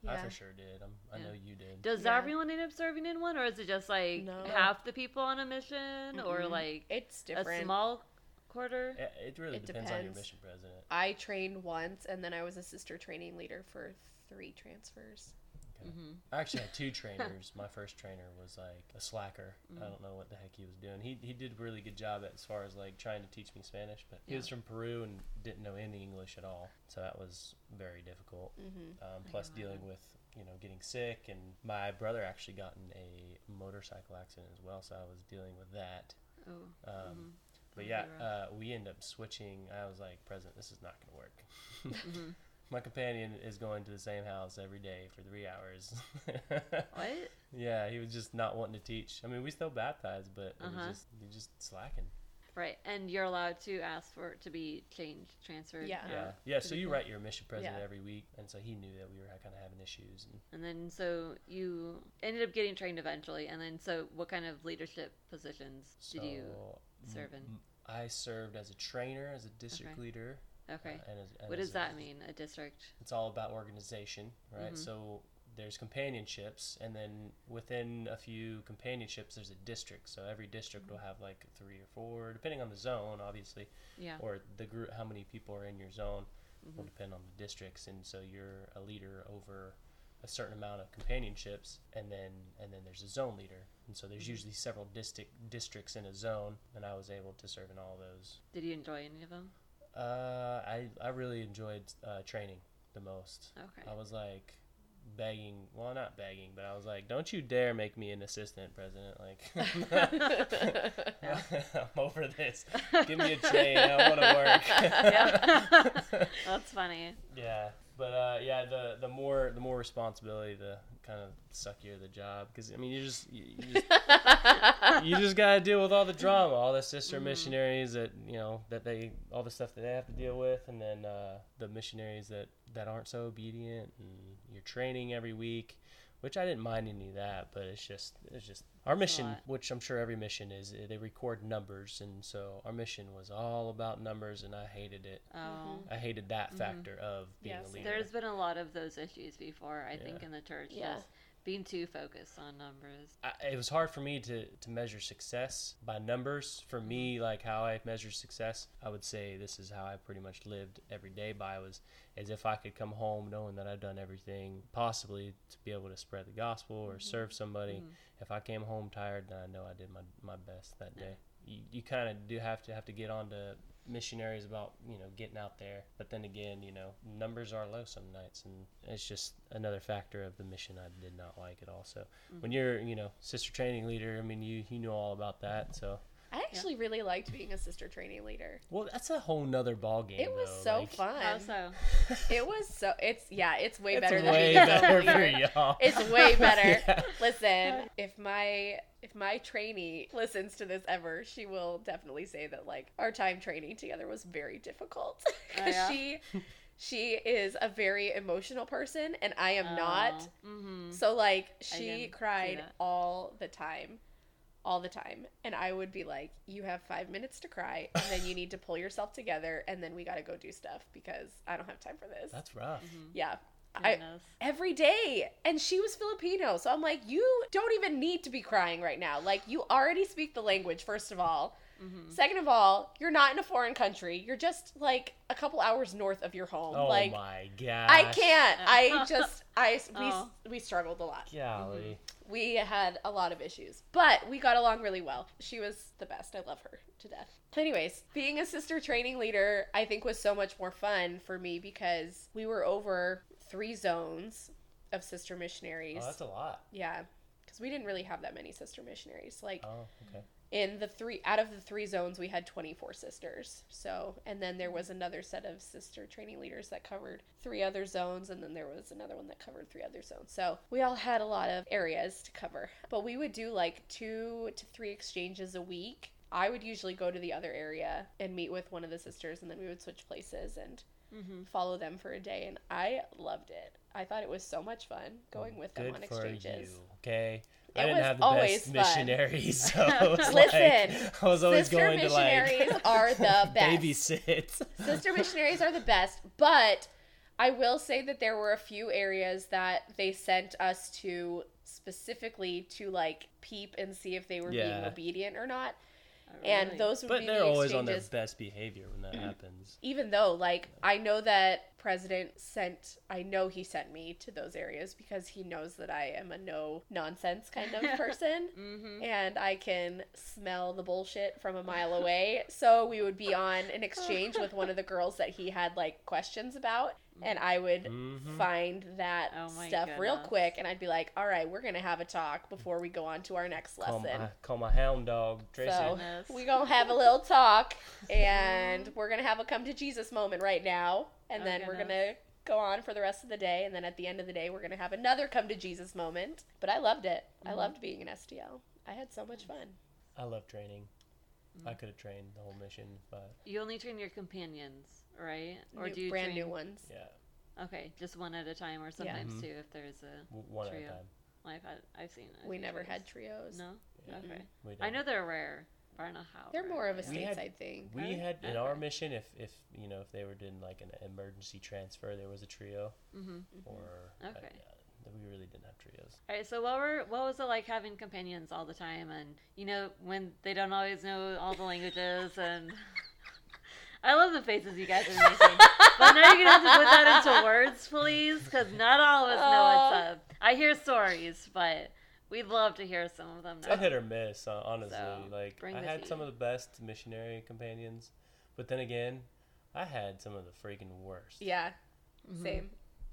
I yeah for sure did. I'm, I Yeah. know you did. does Yeah. everyone end up serving in one, or is it just like No. half the people on a mission, or Mm-mm. like it's different. a small quarter? It, it really It depends on your mission president. i trained once and then i was a sister training leader for three transfers hmm I actually had two trainers. My first trainer was like a slacker. Mm. I don't know what the heck he was doing. He he did a really good job as far as like trying to teach me Spanish, but he was from Peru and didn't know any English at all. So that was very difficult. mm-hmm. Um, plus dealing with you know getting sick and my brother actually got in a motorcycle accident as well, so I was dealing with that. Oh, Um, mhm. But yeah, uh, we end up switching. I was like, President, this is not going to work. My companion is going to the same house every day for three hours. what? Yeah, he was just not wanting to teach. I mean, we still baptized, but it Uh-huh. was just he just slacking. Right, and you're allowed to ask for it to be changed, transferred. Yeah. Yeah, yeah. So you write your mission president Yeah. every week, and so he knew that we were kind of having issues. And And then so you ended up getting trained eventually, and then so what kind of leadership positions so did you m- serve in? m- I served as a trainer, as a district Okay. leader. Okay. uh, and as, and what does a- that mean? A district? It's all about organization, right? Mhm. So there's companionships, and then within a few companionships, there's a district. So every district will have like three or four, depending on the zone, obviously, Yeah. or the group, how many people are in your zone will Mhm. depend on the districts. And so you're a leader over a certain amount of companionships, and then and then there's a zone leader. And so there's Mhm. usually several district districts in a zone, and I was able to serve in all those. Did you enjoy any of them? Uh, I I really enjoyed uh, training the most. Okay. I was like begging, well, not begging, but I was like, "Don't you dare make me an assistant president!" Like, I'm over this. Give me a train. I want to work. That's funny. yeah, but uh, yeah, the the more the more responsibility, the kind of suckier the job, because I mean, you just you, you just you just gotta deal with all the drama, all the sister missionaries that you know that they, all the stuff that they have to deal with, and then uh, the missionaries that that aren't so obedient, and you're training every week, which I didn't mind any of that, but it's just it's just our mission, which I'm sure every mission is, eh, they record numbers, and so our mission was all about numbers, and I hated it. Oh. I hated that factor of being Yes. a leader. There's been a lot of those issues before, I think, in the church. Yeah. Being too focused on numbers. I, it was hard for me to, to measure success by numbers. For me, mm-hmm. like how I measure success, I would say this is how I pretty much lived every day by was as if I could come home knowing that I've done everything possibly to be able to spread the gospel or mm-hmm. serve somebody. Mm-hmm. If I came home tired, then I know I did my, my best that day. You, you kind of do have to have to get on to missionaries about you know getting out there. But then again you know numbers are low some nights and it's just another factor of the mission i did not like at all. So when mm-hmm. you're you know sister training leader i mean you you know all about that. So I actually really liked being a sister training leader. well that's a whole nother ball game It was though. so like, fun. How so? It was so. It's yeah. It's way it's better than way being a better for y'all It's way better. Yeah. Listen, if my if my trainee listens to this ever, she will definitely say that like our time training together was very difficult Oh, because yeah? she she is a very emotional person and I am not. Mm-hmm. So like she cried all the time. All the time. And I would be like, You have five minutes to cry and then you need to pull yourself together and then we gotta go do stuff because I don't have time for this. that's rough yeah. I, every day. And she was Filipino. So I'm like, you don't even need to be crying right now. Like, you already speak the language, first of all. Mm-hmm. Second of all, you're not in a foreign country. You're just like a couple hours north of your home. oh like, my god! I can't. I just, I, we, Oh. we struggled a lot. golly We had a lot of issues, but we got along really well. She was the best. I love her to death. Anyways, being a sister training leader, I think was so much more fun for me because we were over three zones of sister missionaries. oh that's a lot yeah, because we didn't really have that many sister missionaries. Like oh okay in the three out of the three zones, we had 24 sisters. So, and then there was another set of sister training leaders that covered three other zones, and then there was another one that covered three other zones. So, we all had a lot of areas to cover. But we would do like two to three exchanges a week. I would usually go to the other area and meet with one of the sisters, and then we would switch places and Mm-hmm. follow them for a day. And I loved it. I thought it was so much fun going with them Good on for exchanges. you, okay I didn't was have the always best missionaries, so Listen, like, I was always sister going to missionaries are the best. babysit. Sister missionaries are the best, but I will say that there were a few areas that they sent us to specifically to like peep and see if they were being obedient or not. Oh, And those would But be they're the always on their best behavior when that happens. Even though, like, I know that President sent, I know he sent me to those areas because he knows that I am a no nonsense kind of person. Mhm. and I can smell the bullshit from a mile away. So we would be on an exchange with one of the girls that he had like questions about, and I would Mhm. find that Oh my stuff real quick, and I'd be like, "All right, we're gonna have a talk before we go on to our next Call lesson." my, call my hound dog, Tracy. So we gonna have a little talk, and we're gonna have a come to Jesus moment right now, and Oh, then we're gonna go on for the rest of the day, and then at the end of the day, we're gonna have another come to Jesus moment. But I loved it. I Mm-hmm. loved being an STL. I had so much fun. I love training. I Mm. could have trained the whole mission, but You only train your companions, right? Or New- do you brand train... new ones? yeah, Okay, just one at a time, or sometimes Mhm. two if there's a. w- one at Trio. a time. I've had, I've seen. I've We seen never had trios. No. Yeah. Okay. We I know they're rare, but I don't know how. They're rare more of a they We had- stateside thing. We Really? had in our Okay. mission, if if you know if they were doing like an emergency transfer, there was a trio, Mhm. or Okay. uh, we really didn't have trios. All right. So what were what was it like having companions all the time, and you know when they don't always know all the languages and. I love the faces you guys are making. but now you're going to have to put that into words, please, because not all of us know what's up. I hear stories, but we'd love to hear some of them It's now. a hit or miss, uh, honestly. So, like I the had some of the best missionary companions, but then again, I had some of the freaking worst. Yeah, Mhm. same.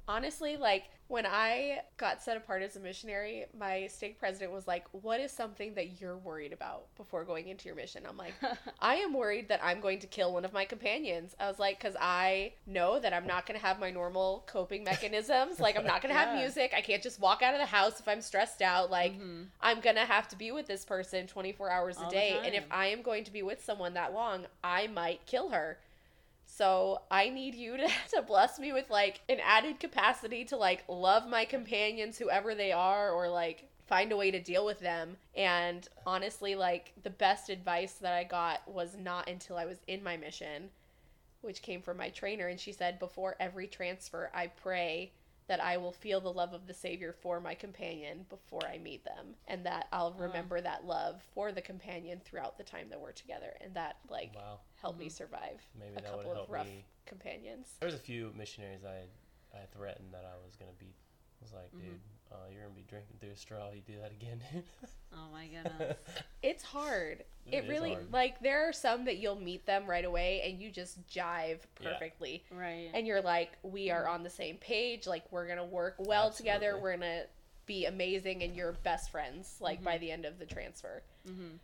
Honestly, like when I got set apart as a missionary, my stake president was like, What is something that you're worried about before going into your mission? I'm like, I am worried that I'm going to kill one of my companions. I was like, Because I know that I'm not going to have my normal coping mechanisms. Like, I'm not going to have music. I can't just walk out of the house if I'm stressed out. Like, Mhm. I'm going to have to be with this person 24 hours a All the day. And if. I am going to be with someone that long, I might kill her. So I need you to, to bless me with like an added capacity to like love my companions, whoever they are, or like find a way to deal with them. And honestly, like the best advice that I got was not until I was in my mission, which came from my trainer. And she said, before every transfer, I pray that I will feel the love of the Savior for my companion before I meet them, and that I'll remember that love for the companion throughout the time that we're together. And that like Wow. Helped me survive Maybe a that would couple of rough me. companions. There was a few missionaries I I threatened that I was gonna beat. I was like, Mhm. dude, uh, you're gonna be drinking through a straw. You do that again. Oh my goodness. It's hard. It It, is really hard. like there are some that you'll meet them right away and you just jive Yeah. perfectly. Right. And you're like, we are on the same page, like we're gonna work well together, we're gonna be amazing and you're best friends, like Mm-hmm. by the end of the transfer. hmm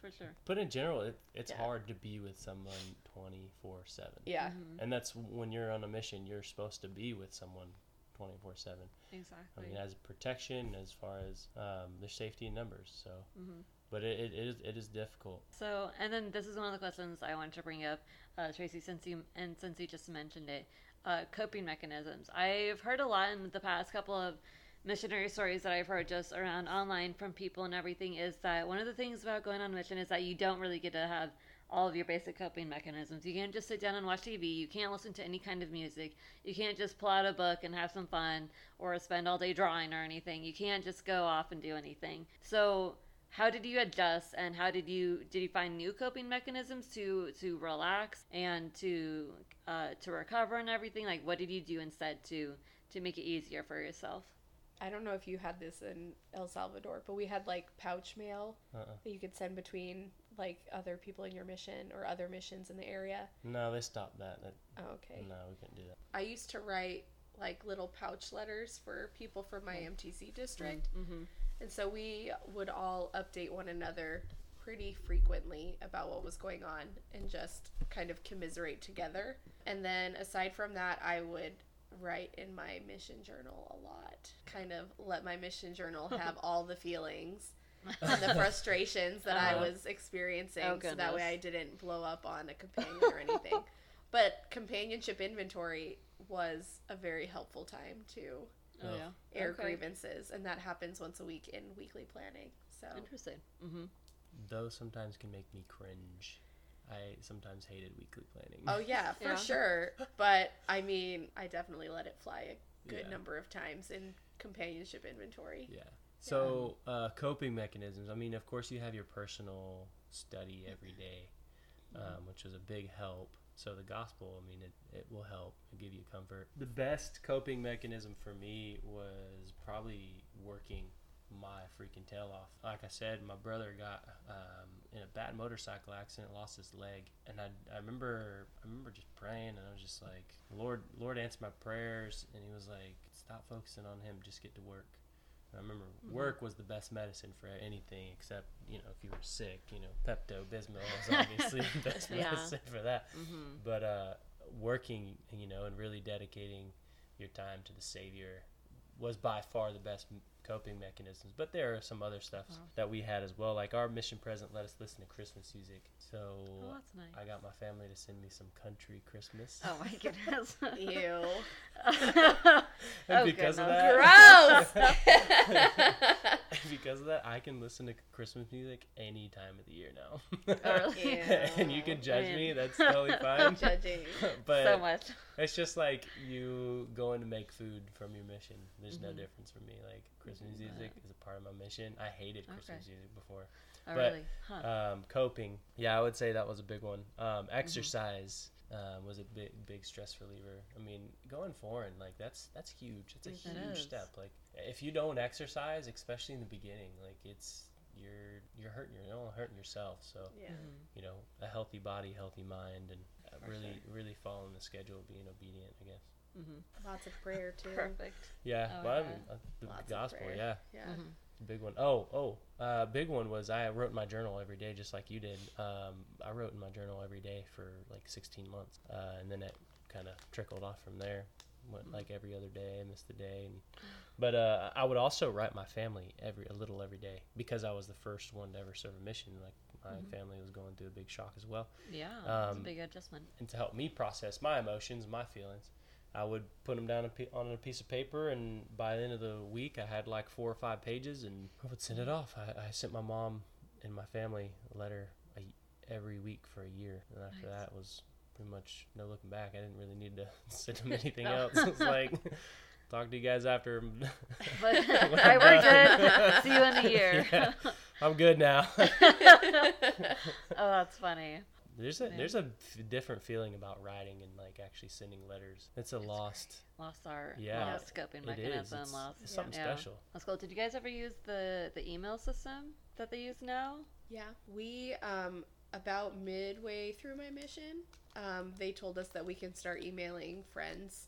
For sure. but in general, it, it's Yeah. hard to be with someone twenty four seven. Yeah. Mhm. And that's when you're on a mission. You're supposed to be with someone twenty four seven. Exactly. I mean, as protection, as far as um, their safety in numbers. So, Mhm. but it, it, it is it is difficult. So, and then this is one of the questions I wanted to bring up, uh, Tracy, since you and since you just mentioned it, uh, coping mechanisms. I've heard a lot in the past couple of missionary stories that I've heard just around online from people and everything is that one of the things about going on mission is that you don't really get to have all of your basic coping mechanisms. You can't just sit down and watch TV. You can't listen to any kind of music. You can't just pull out a book and have some fun or spend all day drawing or anything. You can't just go off and do anything. So, how did you adjust and how did you did you find new coping mechanisms to to relax and to uh, to recover and everything? Like, what did you do instead to to make it easier for yourself? I don't know if you had this in El Salvador, but we had like pouch mail Uh-uh. that you could send between like other people in your mission or other missions in the area. No, they stopped that. that Oh, okay. No, we couldn't do that. I used to write like little pouch letters for people from my MTC district. Mm-hmm. And so we would all update one another pretty frequently about what was going on and just kind of commiserate together. And then aside from that, I would write in my mission journal a lot. Kind of let my mission journal have all the feelings and the frustrations that I Uh-huh. was experiencing Oh, so that way. I didn't blow up on a companion or anything. But companionship inventory was a very helpful time to Oh Oh. yeah, air Okay. grievances, and that happens once a week in weekly planning. So Interesting. Mm-hmm. Those sometimes can make me cringe. I sometimes hated weekly planning. Oh yeah, for Yeah. sure. But I mean, I definitely let it fly a good Yeah. number of times in companionship inventory. Yeah. So, uh, coping mechanisms. I mean, of course, you have your personal study every day, um, which was a big help. So, the gospel, I mean, it, it will help and give you comfort. The best coping mechanism for me was probably working my freaking tail off. Like I said, my brother got um, in a bad motorcycle accident, lost his leg, and I, I remember I remember just praying, and I was just like, Lord, Lord, answer my prayers, and He was like, stop focusing on Him, just get to work. And I remember work was the best medicine for anything except you know if you were sick, you know Pepto Bismol is obviously the best Yeah. medicine for that. Mm-hmm. But uh, working, you know, and really dedicating your time to the Savior was by far the best coping mechanisms. But there are some other stuff Wow. that we had as well. Like our mission present let us listen to Christmas music. So Oh, that's nice. I got my family to send me some country Christmas. Oh my goodness. Ew. and oh, because of oh, that, Gross. because of that, I can listen to Christmas music any time of the year now. Oh, really? And you can judge Man. me. That's totally fine. Judging. but so much. It's just like you going to make food from your mission. There's no Mhm. difference for me. Like Christmas Right. music is a part of my mission. I hated Okay. Christmas music before. Oh, but, really? Huh. Um, coping, yeah, I would say that was a big one. Um, Mm-hmm. exercise um, was a big, big stress reliever. I mean, going foreign, like that's that's huge. It's a It huge is. step. Like if you don't exercise, especially in the beginning, like it's you're you're hurting you're only hurting yourself. So Yeah. Mhm. you know, a healthy body, healthy mind, and uh, For really sure. really following the schedule, being obedient. I guess. Lots of prayer too. Perfect. Yeah, Oh, well, I mean, uh, the Lots of gospel. prayer. Yeah, Yeah. Mhm. Big one. Oh, oh, uh, big one was I wrote in my journal every day, just like you did. Um, I wrote in my journal every day for like 16 months, uh, and then it kind of trickled off from there. Went like every other day, missed a day, and, but uh, I would also write my family every a little every day because I was the first one to ever serve a mission. Like my family was going through a big shock as well. Yeah, that's a Um, big adjustment. and to help me process my emotions, my feelings, I would put them down a on a piece of paper, and by the end of the week, I had like four or five pages, and I would send it mm. off. I, I sent my mom and my family a letter a, every week for a year, and after Nice. that was pretty much no looking back. I didn't really need to send them anything No. else. It's like talk to you guys after. But I'm we're good. See you in a year. Yeah, I'm good now. oh, that's funny. There's a Yeah. there's a f- different feeling about writing and like actually sending letters. It's a It's lost. Lost art. Yeah. Lost scoping It is. mechanism. It's, lost. it's something Yeah. special. That's cool. Did you guys ever use the the email system that they use now? Yeah, we um about midway through my mission, um, they told us that we can start emailing friends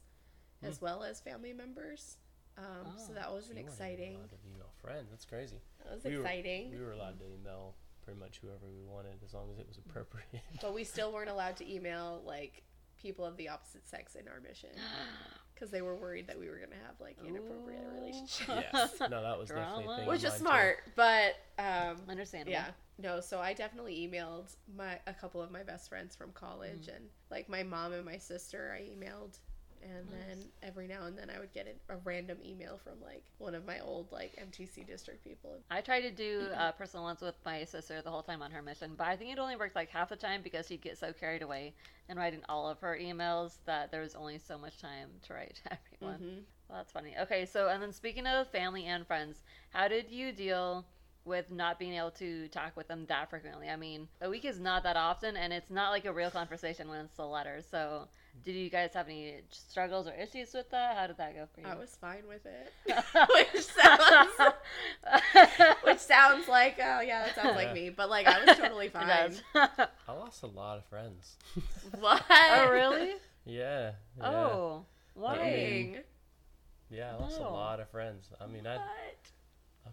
as well as family members. Um, So Oh. that was an you weren't even exciting. allowed to email friends. That's crazy. That was We were- exciting. We were allowed to email pretty much whoever we wanted as long as it was appropriate. but we still weren't allowed to email like people of the opposite sex in our mission because they were worried that we were gonna have like inappropriate Ooh. relationships. yes. No, that was definitely a Drama. thing. Which of is mine, too. smart, but um, Understandable. Yeah. No, so I definitely emailed my a couple of my best friends from college Mm. and like my mom and my sister I emailed and Nice. then every now and then I would get a, a random email from like one of my old like MTC district people. I tried to do uh, personal ones with my sister the whole time on her mission, but I think it only worked like half the time because she'd get so carried away in writing all of her emails that there was only so much time to write to everyone. Mhm. Well, that's funny. Okay, so and then speaking of family and friends, how did you deal with not being able to talk with them that frequently? I mean, a week is not that often, and it's not like a real conversation when it's a letter. So, did you guys have any struggles or issues with that? How did that go for you? I was fine with it. which sounds which sounds like oh yeah, that sounds like me, but like I was totally It fine. does. I lost a lot of friends. What? oh, really? yeah. yeah. Oh, why? Dang. Yeah, I lost a lot of friends. I mean, What? I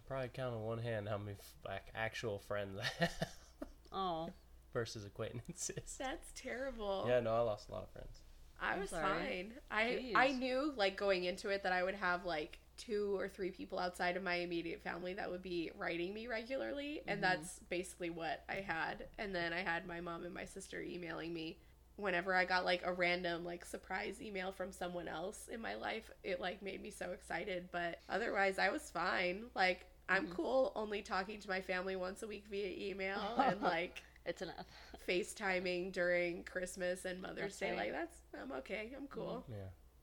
probably count on one hand how many like actual friends I have Oh, versus acquaintances. That's terrible. Yeah, no, I lost a lot of friends. I I'm was sorry. fine. I Jeez. I knew like going into it that I would have like two or three people outside of my immediate family that would be writing me regularly and Mhm. that's basically what I had. And then I had my mom and my sister emailing me whenever I got like a random like surprise email from someone else in my life. It like made me so excited, but otherwise I was fine. Like I'm Mhm. cool only talking to my family once a week via email and like it's enough. FaceTiming during Christmas and Mother's That's Day. right. Like that's I'm okay. I'm cool. Yeah.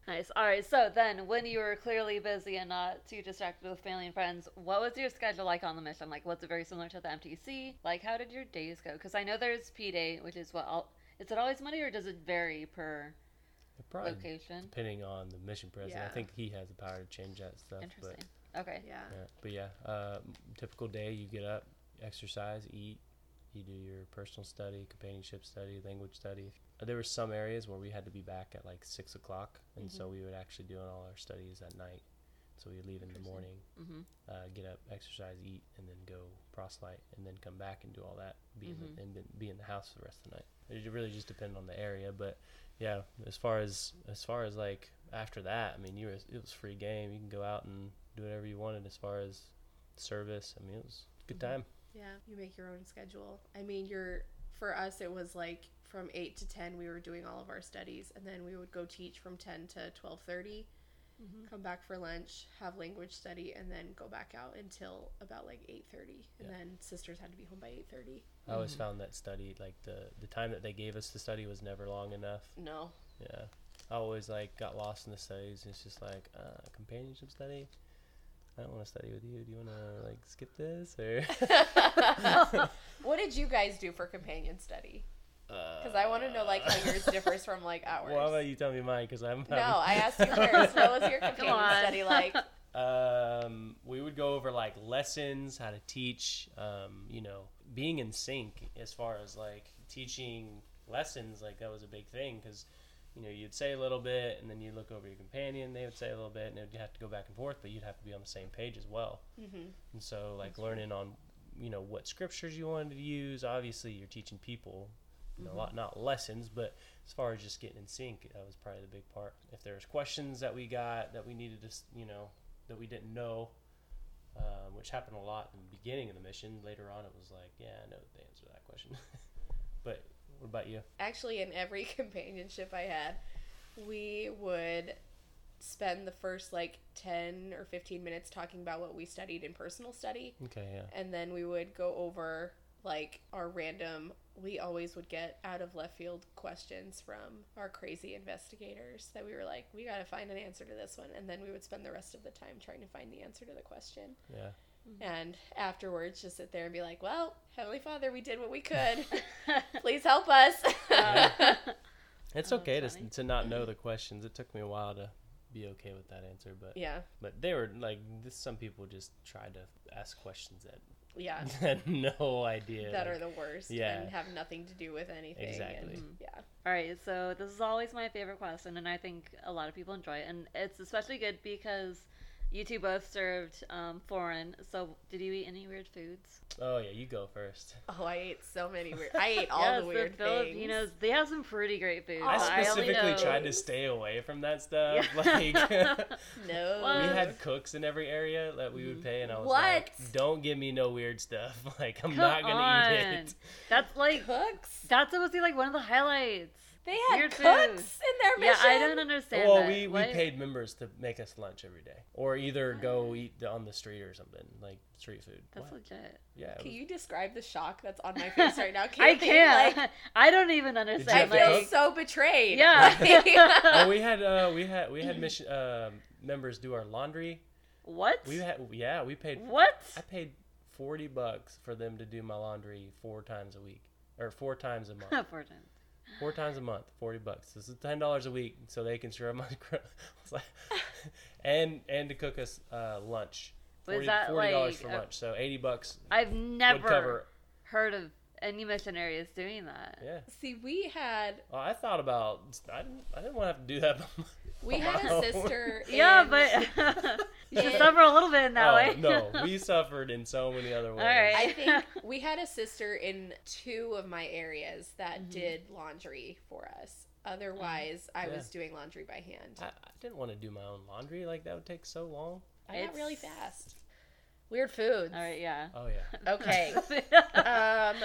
Nice. All right. So then, when you were clearly busy and not too distracted with family and friends, what was your schedule like on the mission? Like, was it very similar to the MTC? Like, how did your days go? Because I know there's P Day, which is what. All, is it always Monday, or does it vary per probably location? depending on the mission president. I think he has the power to change that stuff. Interesting. Okay. Yeah. But, yeah. But yeah, uh, typical day you get up, exercise, eat, you do your personal study, companionship study, language study. Uh, There were some areas where we had to be back at like six o'clock, and so we would actually do all our studies at night. So we'd leave in the Interesting. morning, hmm uh, get up, exercise, eat, and then go proselyte, and then come back and do all that, be in Mhm. the, and be in the house for the rest of the night. It really just depended on the area, but yeah, as far as as far as like after that, I mean, you were it was free game. You can go out and do whatever you wanted as far as service. I mean, it was a good Mhm. time. Yeah. You make your own schedule. I mean, you're for us it was like from 8 to 10 we were doing all of our studies and then we would go teach from 10 to 12:30. Mhm. Come back for lunch, have language study and then go back out until about like 8:30. And Yeah. then sisters had to be home by 8:30. I always Mhm. found that study like the the time that they gave us to study was never long enough. No. Yeah, I always like got lost in the studies. It's just like uh, companionship study. I don't want to study with you. Do you want to like skip this or? what did you guys do for companion study? Because Because I want to know like how yours differs from like ours. Well, how about you tell me mine? Because I'm. no, I asked you first. What was your companion study like? Um, we would go over like lessons, how to teach. Um, you know, being in sync as far as like teaching lessons. Like that was a big thing because you know, you'd say a little bit, and then you'd look over your companion, they would say a little bit, and you'd have to go back and forth, but you'd have to be on the same page as well. Mm-hmm. And so, like, learning on, you know, what scriptures you wanted to use. Obviously, you're teaching people, you know, a lot, not lessons, but as far as just getting in sync, that was probably the big part. If there's questions that we got that we needed to, you know, that we didn't know, um, which happened a lot in the beginning of the mission. Later on, it was like, yeah, I know the answer to that question. but what about you? Actually, in every companionship I had, we would spend the first like 10 or 15 minutes talking about what we studied in personal study. Okay, yeah. And then we would go over like our random, we always would get out of left field questions from our crazy investigators that we were like, we got to find an answer to this one. And then we would spend the rest of the time trying to find the answer to the question. Yeah. And afterwards, just sit there and be like, well, Heavenly Father, we did what we could. Please help us. Uh, It's Oh, okay to, that's s- funny. to not know the questions. It took me a while to be okay with that answer, but yeah. but they were like this, some people just tried to ask questions that Yeah. had no idea. that like- are the worst yeah. and have nothing to do with anything. Exactly. And, yeah. All right, so this is always my favorite question, and I think a lot of people enjoy it, and it's especially good because you two both served um, foreign. So, did you eat any weird foods? oh yeah, you go first. Oh, I ate so many weird. I ate all yes, the weird the things. Filipinos they have some pretty great food. Oh, but I I specifically know- tried to stay away from that stuff. Yeah. Like No. What? we had cooks in every area that we would pay, and I was What? like, "Don't give me no weird stuff. Like I'm Come not gonna on. eat it." That's like cooks. that's supposed to be like one of the highlights. They had Weird cooks food. in their Yeah. I don't understand Well, that. we, we What? paid members to make us lunch every day, or either go eat on the street or something like street food. That's What? legit. Yeah, Can was- you describe the shock that's on my face right now? I Can't can't. Like, I don't even understand. I feel cook? so betrayed. Yeah. oh, we had uh, we had we had mission um members do our laundry. what? We had yeah, we paid. What? I paid forty bucks for them to do my laundry four times a week or four times a month. Four times. Four times a month, forty bucks. This is ten dollars a week, so they can share my. I like, and and to cook us uh, lunch. Was 40 that forty dollars like for a- lunch, so eighty bucks I've would never cover. heard of any missionaries doing that. Yeah, See, we had well, I thought about. I didn't. I didn't want to have to do that. We on had a own. sister. Yeah, but you should suffer a little bit in that oh way. no, we suffered in so many other ways. right. I think we had a sister in two of my areas that Mm-hmm. did laundry for us. Otherwise, I Yeah. was doing laundry by hand. I, I didn't want to do my own laundry. Like that would take so long. I got really fast. Weird foods. All right, yeah. Oh yeah. Okay. um,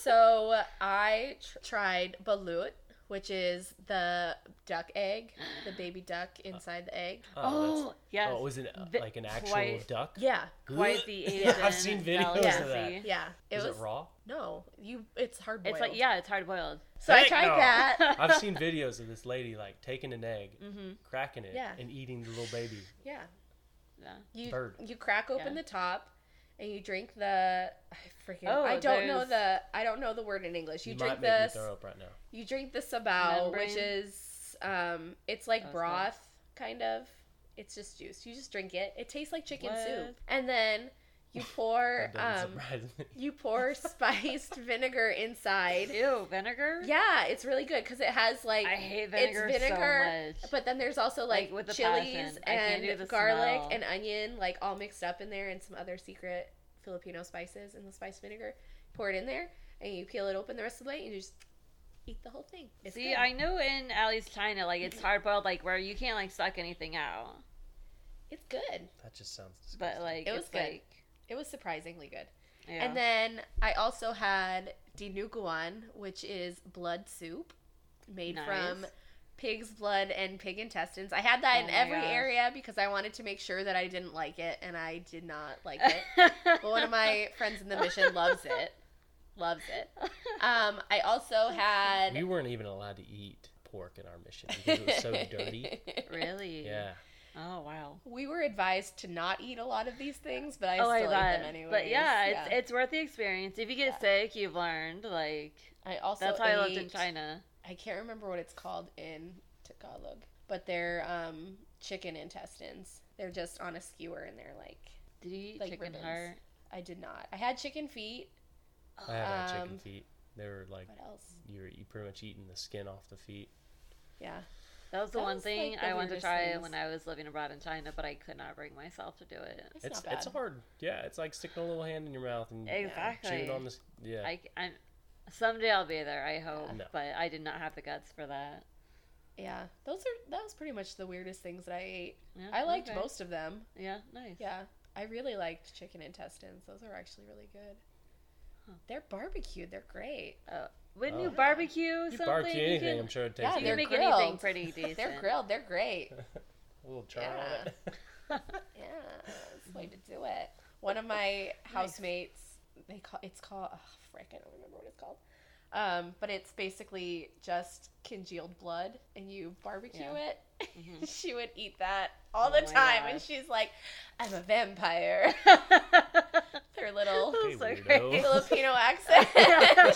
so I tr- tried balut, which is the duck egg, the baby duck inside the egg. Oh, oh, yes. that's, oh, was it uh, like an actual quite- duck? Yeah, Quite the Asian. Yeah, I've seen videos of that. yeah. It Is was it raw? no, you. It's hard boiled. It's like yeah, it's hard boiled. So I tried no. that. I've seen videos of this lady like taking an egg, Mm-hmm. cracking it, Yeah. and eating the little baby. Yeah, Yeah. you Bird. you crack open Yeah. the top, and you drink the. I freaking. Oh, I don't know the. I don't know the word in English. You, You, drink might make me this. throw up right now. You drink the sabaw, which is um, it's like it's broth, kind of. It's just juice. You just drink it. It tastes like chicken What? soup, and then you pour um, you pour spiced vinegar inside. Ew, vinegar. Yeah, it's really good because it has like I hate vinegar, it's vinegar, vinegar, so much. but then there's also like, Like, with the chilies passion. I can't do and the garlic smell. and onion, like all mixed up in there, and some other secret Filipino spices in the spiced vinegar. Pour it in there, and you peel it open the rest of the way, and you just eat the whole thing. It's See, good. I know in Allie's China, like it's hard boiled, like where you can't like suck anything out, it's good. That just sounds. Disgusting. but like It was it's good. like It was surprisingly good. yeah. And then I also had dinuguan, which is blood soup made from pig's blood and pig intestines. I had that Oh in every gosh. area because I wanted to make sure that I didn't like it, and I did not like it. but one of my friends in the mission loves it. Loves it. Um, I also had. we weren't even allowed to eat pork in our mission because it was so dirty. really? Yeah. Oh wow. We were advised to not eat a lot of these things, but I oh, still ate bet. them anyway. But yeah, it's it's worth the experience. If you get Yeah. sick, you've learned. Like I also that's how I lived in China. I can't remember what it's called in Tagalog, but they're um, chicken intestines. They're just on a skewer and they're like Did you eat like chicken ribbons. heart? I did not. I had chicken feet. I had had chicken Um, feet. They were like What else? you were you pretty much eating the skin off the feet. Yeah. That was the That one was, thing like, the I wanted to try things. when I was living abroad in China, but I could not bring myself to do it. It's, It's not bad. it's hard. Yeah, it's like sticking a little hand in your mouth and Exactly. chewing on this. Yeah. I, I, someday I'll be there. I hope, No. but I did not have the guts for that. Yeah. Those are that was pretty much the weirdest things that I ate. Yeah, I liked okay. most of them. Yeah, nice. Yeah. I really liked chicken intestines. Those are actually really good. They're barbecued. They're great. Oh, When Oh. you barbecue you something, barbecue you anything, can, I'm sure it tastes Yeah, good. can they're make grilled. anything pretty decent. They're grilled. They're great. a little char Yeah. on it. Yeah, that's the way to do it. One of my housemates, they call it's called. Oh, frick, I don't remember what it's called. Um, but it's basically just congealed blood, and you barbecue Yeah. it. Mhm. she would eat that all Oh the my time, and she's like, "I'm a vampire." Her little Okay, so Filipino accent.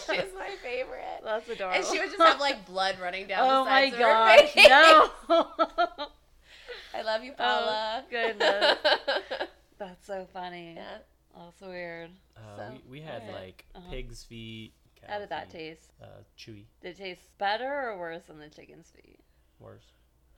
she's my favorite. That's adorable. And she would just have like blood running down oh the my sides of her face. no! I love you, Oh, Paula. goodness. That's so funny. yeah. That's weird. Uh, So, we, we had alright. like Uh-huh. pig's feet. How cow did that feet, taste? Uh, chewy. Did it taste better or worse than the chicken's feet? Worse.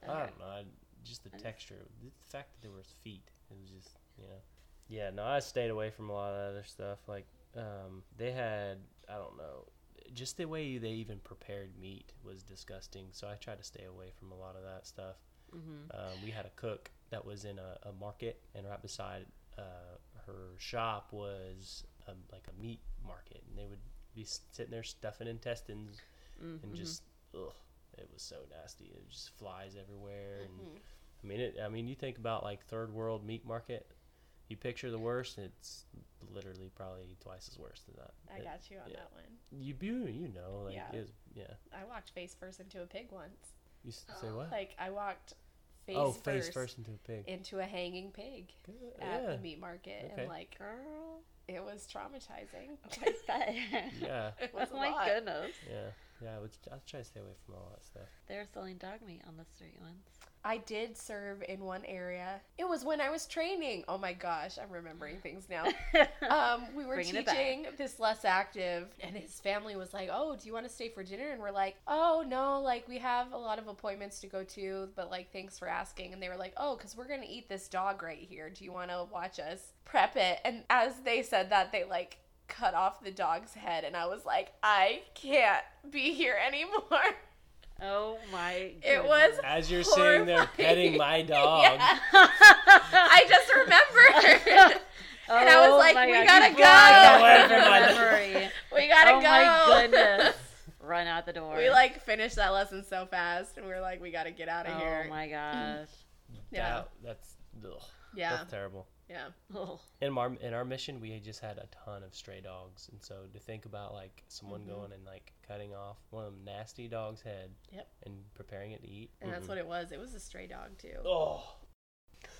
I don't know. I, just the texture. The fact that there was feet. It was just, you know. Yeah, no, I stayed away from a lot of other stuff. Like, um, they had, I don't know, just the way they even prepared meat was disgusting. So I tried to stay away from a lot of that stuff. Mm-hmm. Um, we had a cook that was in a, a market, and right beside uh, her shop was a, like a meat market, and they would be sitting there stuffing intestines Mm-hmm. and just ugh, it was so nasty. It just flies everywhere, and Mhm. I mean, it. I mean, you think about like third world meat market. You picture the worst, and it's literally probably twice as worse than that. I It- got you on yeah. that one. You you you know like Yeah. it was, yeah. I walked face first into a pig once. You s- say what? Like I walked face, oh, first, face first into a pig. into a hanging pig Good, at yeah. the meat market, Okay. and like Girl. it was traumatizing. I bet. Yeah, It was oh my lot. goodness. yeah, yeah. I would I try to stay away from all that stuff. They're selling dog meat on the street once. I did serve in one area. It was when I was training. Oh my gosh, I'm remembering things now. um, we were teaching this less active, and his family was like, "Oh, do you want to stay for dinner?" And we're like, "Oh no, like we have a lot of appointments to go to, but like thanks for asking." And they were like, "Oh, because we're gonna eat this dog right here. Do you want to watch us prep it?" And as they said that, they like cut off the dog's head, and I was like, "I can't be here anymore." oh my. It was As you're sitting there petting my dog, Yeah. I just remembered. And I was oh like, we God, gotta you go. brought Away back from the my- memory. we gotta oh go. my goodness. Run out the door. We like finished that lesson so fast, and we are like, we gotta get out of Oh here. Oh my gosh. Yeah. that, that's ugh, Yeah, that's terrible. Yeah. Oh. in our in our mission we just had a ton of stray dogs and so to think about like someone Mhm. going and like cutting off one of them nasty dog's head Yep. and preparing it to eat And that's what it was. It was a stray dog too. oh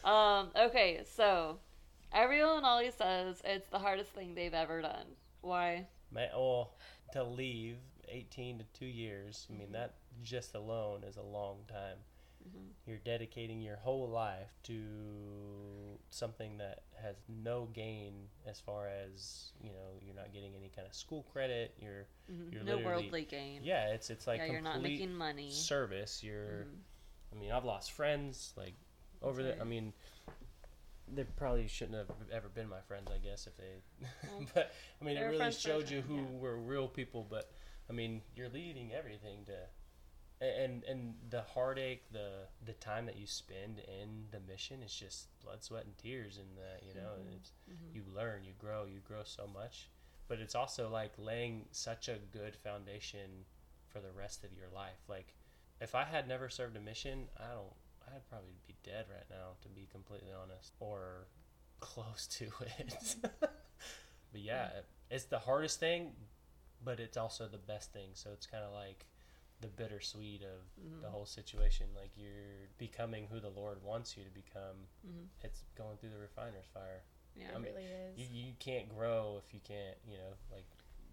Um, okay, so everyone always says it's the hardest thing they've ever done. Why? man oh to leave 18 to 2 years i mean Mm-hmm. that just alone is a long time Mhm. you're dedicating your whole life to something that has no gain as far as you know you're not getting any kind of school credit you're Mhm. You're no worldly gain. yeah it's it's like yeah, you're not making money. service you're Mhm. I mean, I've lost friends like over That's the. I mean, they probably shouldn't have ever been my friends. I guess if they, Well, but I mean, it really friends for a showed you who yeah. were real people. But I mean, you're leaving everything to, and and the heartache, the the time that you spend in the mission is just blood, sweat, and tears. And the you know, and it's Mhm. you learn, you grow, you grow so much. But it's also like laying such a good foundation for the rest of your life. Like, if I had never served a mission, I don't. I'd probably be dead right now, to be completely honest, or close to it. but yeah, mm-hmm. it's the hardest thing, but it's also the best thing. So it's kind of like the bittersweet of the Mhm. whole situation. Like you're becoming who the Lord wants you to become. Mhm. It's going through the refiner's fire. Yeah, It I mean, really is. You you can't grow if you can't, you know, like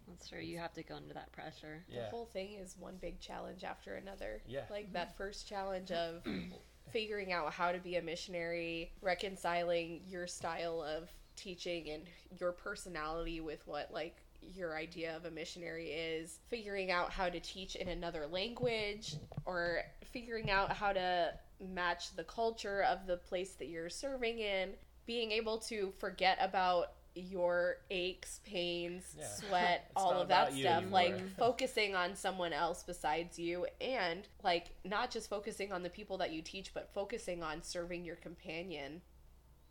that's true. You have to go under that pressure. the whole thing is one big challenge after another. Yeah. Like that first challenge of figuring out how to be a missionary, reconciling your style of teaching and your personality with what like your idea of a missionary is figuring out how to teach in another language or figuring out how to match the culture of the place that you're serving in, being able to forget about your aches, pains, Yeah. sweat, all of that stuff, like focusing on someone else besides you and like not just focusing on the people that you teach, but focusing on serving your companion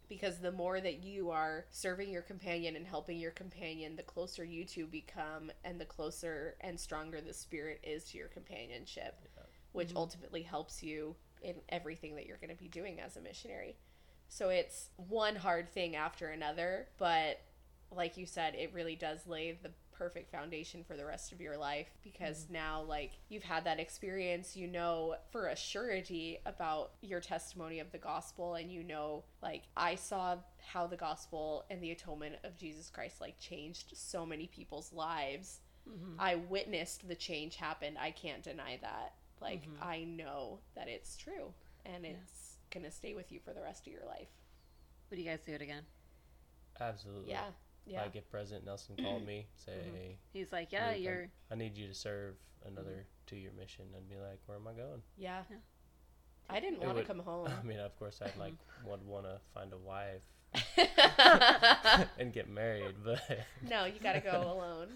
because the more that you are serving your companion and helping your companion, the closer you two become, and the closer and stronger the spirit is to your companionship, which mm-hmm. ultimately helps you in everything that you're going to be doing as a missionary. So it's one hard thing after another, but like you said, it really does lay the perfect foundation for the rest of your life because mm-hmm. now like you've had that experience you know for a surety about your testimony of the gospel and you know like i saw how the gospel and the atonement of jesus christ like changed so many people's lives. Mm-hmm. I witnessed the change happen. I can't deny that. Like mm-hmm. i know that it's true and it's gonna stay with you for the rest of your life. Would you guys do it again? Absolutely. yeah yeah Like if President Nelson called me, say, Mm-hmm. He's like, yeah, Luke, you're. I need you to serve another two-year mission, I'd be like, where am I going? yeah Yeah. i didn't want to come home I mean, of course, I'd like would want to find a wife and get married, but no, you gotta go alone.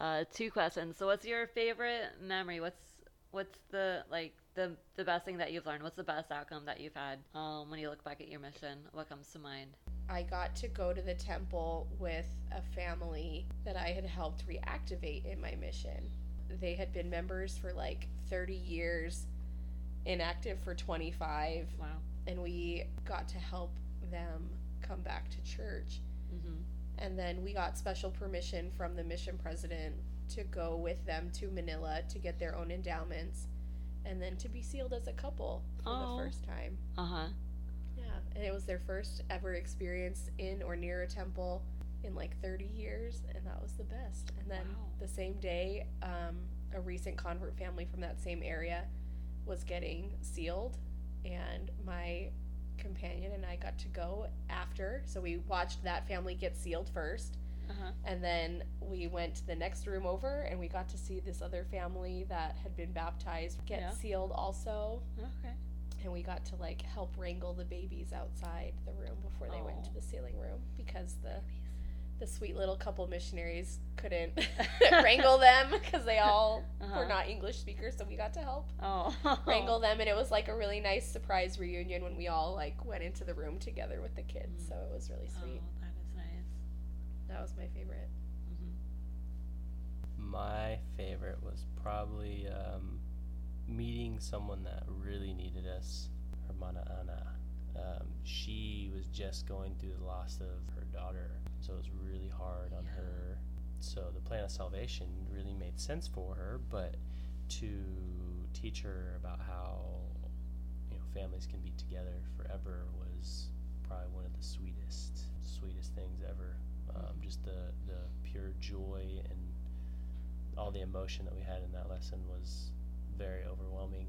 Uh, two questions. So, what's your favorite memory? What's what's the like the the best thing that you've learned? What's the best outcome that you've had um, when you look back at your mission? What comes to mind? I got to go to the temple with a family that I had helped reactivate in my mission. They had been members for like 30 years, inactive for 25, Wow. and we got to help them come back to church. hmm And then we got special permission from the mission president to go with them to Manila to get their own endowments and then to be sealed as a couple for Oh. the first time. Uh huh. And it was their first ever experience in or near a temple in like 30 years, and that was the best. And then Wow. the same day, um, a recent convert family from that same area was getting sealed, and my companion and I got to go after. So we watched that family get sealed first, Uh huh. and then we went to the next room over, and we got to see this other family that had been baptized get Yeah. sealed also Okay. And we got to like help wrangle the babies outside the room before they went Oh. to the sealing room because the the sweet little couple missionaries couldn't wrangle them because they all Uh-huh. were not English speakers, so we got to help Oh. wrangle them, and it was like a really nice surprise reunion when we all like went into the room together with the kids. Mm. So it was really sweet. Oh, that is nice. That was my favorite. hmm my favorite was probably um, meeting someone that really needed us, Hermana Ana. Um, she was just going through the loss of her daughter, so it was really hard on Yeah. her. So the plan of salvation really made sense for her, but to teach her about how you know families can be together forever was probably one of the sweetest, sweetest things ever. Um, just the the pure joy and all the emotion that we had in that lesson was very overwhelming.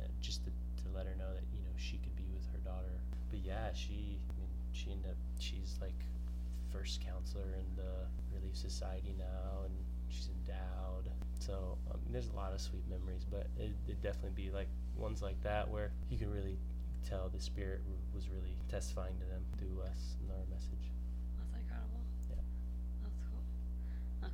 And just to, to let her know that you know she could be with her daughter. But yeah, she I mean she ended up she's like first counselor in the Relief Society now, and she's endowed. So there's a lot of sweet memories, but it, it'd definitely be like ones like that where you can really tell the Spirit was really testifying to them through us and our message. That's incredible. Yeah. That's cool.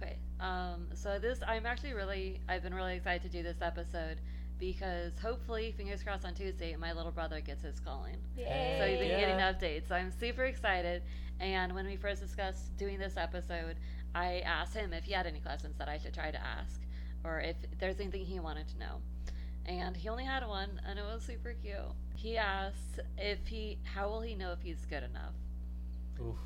Okay. Um, so this, I'm actually really, I've been really excited to do this episode because hopefully, fingers crossed on Tuesday, my little brother gets his calling. Yay! So you've been Yeah. getting updates. So I'm super excited. And when we first discussed doing this episode, I asked him if he had any questions that I should try to ask, or if there's anything he wanted to know. And he only had one, and it was super cute. He asked if he, how will he know if he's good enough? Oof.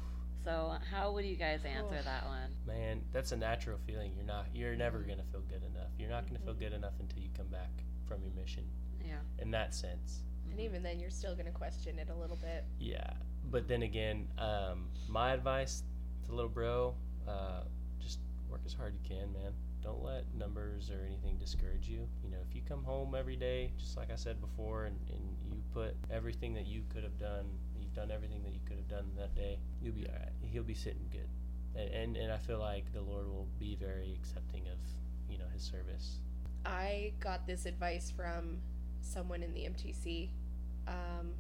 So how would you guys answer Oof. that one? Man, that's a natural feeling. You're not. You're never gonna feel good enough. You're not gonna feel good enough until you come back from your mission. Yeah. In that sense, And even then, you're still gonna question it a little bit. yeah. But then again, um, my advice to little bro, uh, just work as hard you can, man. Don't let numbers or anything discourage you. You know, if you come home every day, just like I said before, and, and you put everything that you could have done, you've done everything that you could have done that day, you'll be alright. He'll be sitting good. and, and and I feel like the Lord will be very accepting of you know His service. I got this advice from someone in the MTC. Um,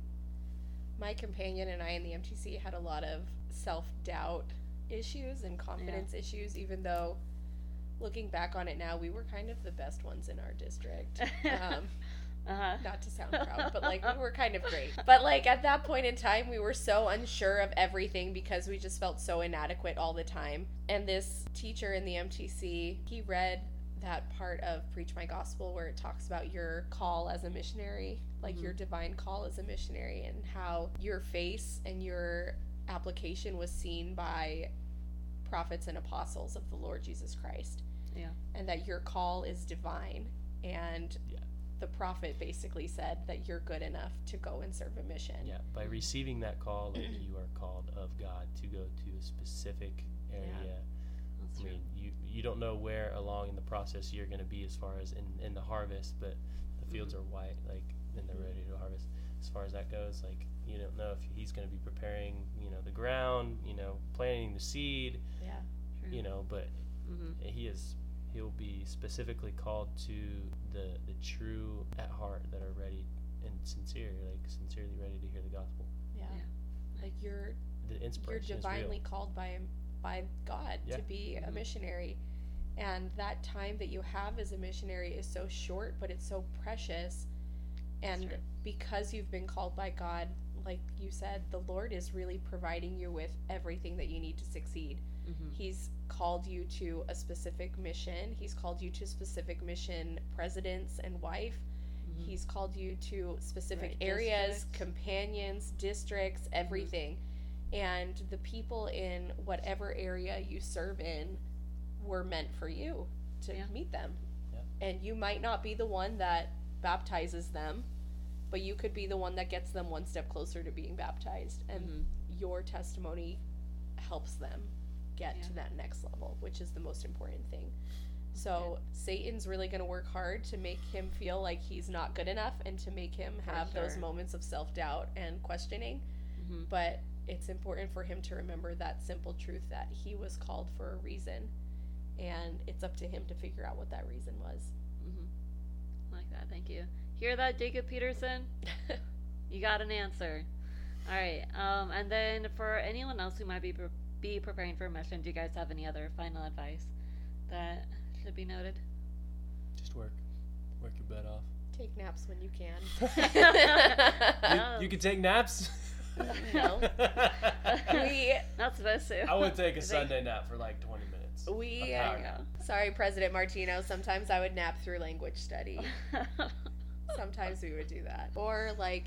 my companion and I in the MTC had a lot of self doubt issues and confidence issues, even though looking back on it now, we were kind of the best ones in our district. Um, Uh-huh. not to sound proud, but like we were kind of great. But like at that point in time, we were so unsure of everything because we just felt so inadequate all the time. And this teacher in the MTC, he read that part of Preach My Gospel where it talks about your call as a missionary, like Mhm. your divine call as a missionary, and how your face and your application was seen by prophets and apostles of the Lord Jesus Christ. Yeah. And that your call is divine. And Yeah. The prophet basically said that you're good enough to go and serve a mission. Yeah, by receiving that call, like you are called of God to go to a specific area. That's I true. mean, you you don't know where along in the process you're going to be as far as in, in the harvest, but the fields Mm-hmm. are white, like, and they're ready to harvest. As far as that goes, like, you don't know if he's going to be preparing, you know, the ground, you know, planting the seed, Yeah. True. you know, but Mhm. he is he'll be specifically called to the the true at heart that are ready and sincere, like sincerely ready to hear the gospel. Yeah. Yeah. Like you're The you're divinely called by him by God Yeah. to be a Mhm. missionary. And that time that you have as a missionary is so short, but it's so precious. And true. because you've been called by God, like you said, the Lord is really providing you with everything that you need to succeed. Mhm. He's called you to a specific mission. He's called you to specific mission presidents and wife. Mhm. He's called you to specific Right, areas, districts. companions, districts, everything. And the people in whatever area you serve in were meant for you to Yeah. meet them. Yeah. And you might not be the one that baptizes them, but you could be the one that gets them one step closer to being baptized. And Mhm. your testimony helps them get Yeah. to that next level, which is the most important thing. So Satan's really going to work hard to make him feel like he's not good enough and to make him have those moments of self-doubt and questioning, Mhm. but it's important for him to remember that simple truth that he was called for a reason and it's up to him to figure out what that reason was. Mhm. Like that. Thank you. Hear that, Jacob Peterson? You got an answer. All right. Um, and then for anyone else who might be pre- be preparing for a mission, do you guys have any other final advice that should be noted? Just work, work your butt off. Take naps when you can. You, you can take naps. No. we Not supposed to. I would take a Sunday nap for like 20 minutes. we A There power you nap. sorry President Martino, sometimes I would nap through language study. Sometimes we would do that. Or like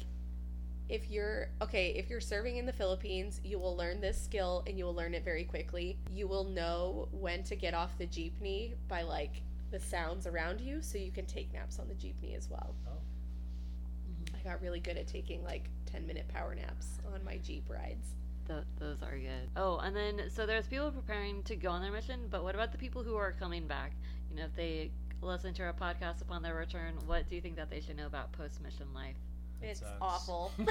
if you're okay, if you're serving in the Philippines, you will learn this skill and you will learn it very quickly. You will know when to get off the jeepney by like the sounds around you so you can take naps on the jeepney as well. Oh. I got really good at taking like 10 minute power naps on my jeep rides. Th- those are good. Oh, and then so there's people preparing to go on their mission, but what about the people who are coming back? You know, if they listen to our podcast upon their return, what do you think that they should know about post mission life? It it's sucks. awful.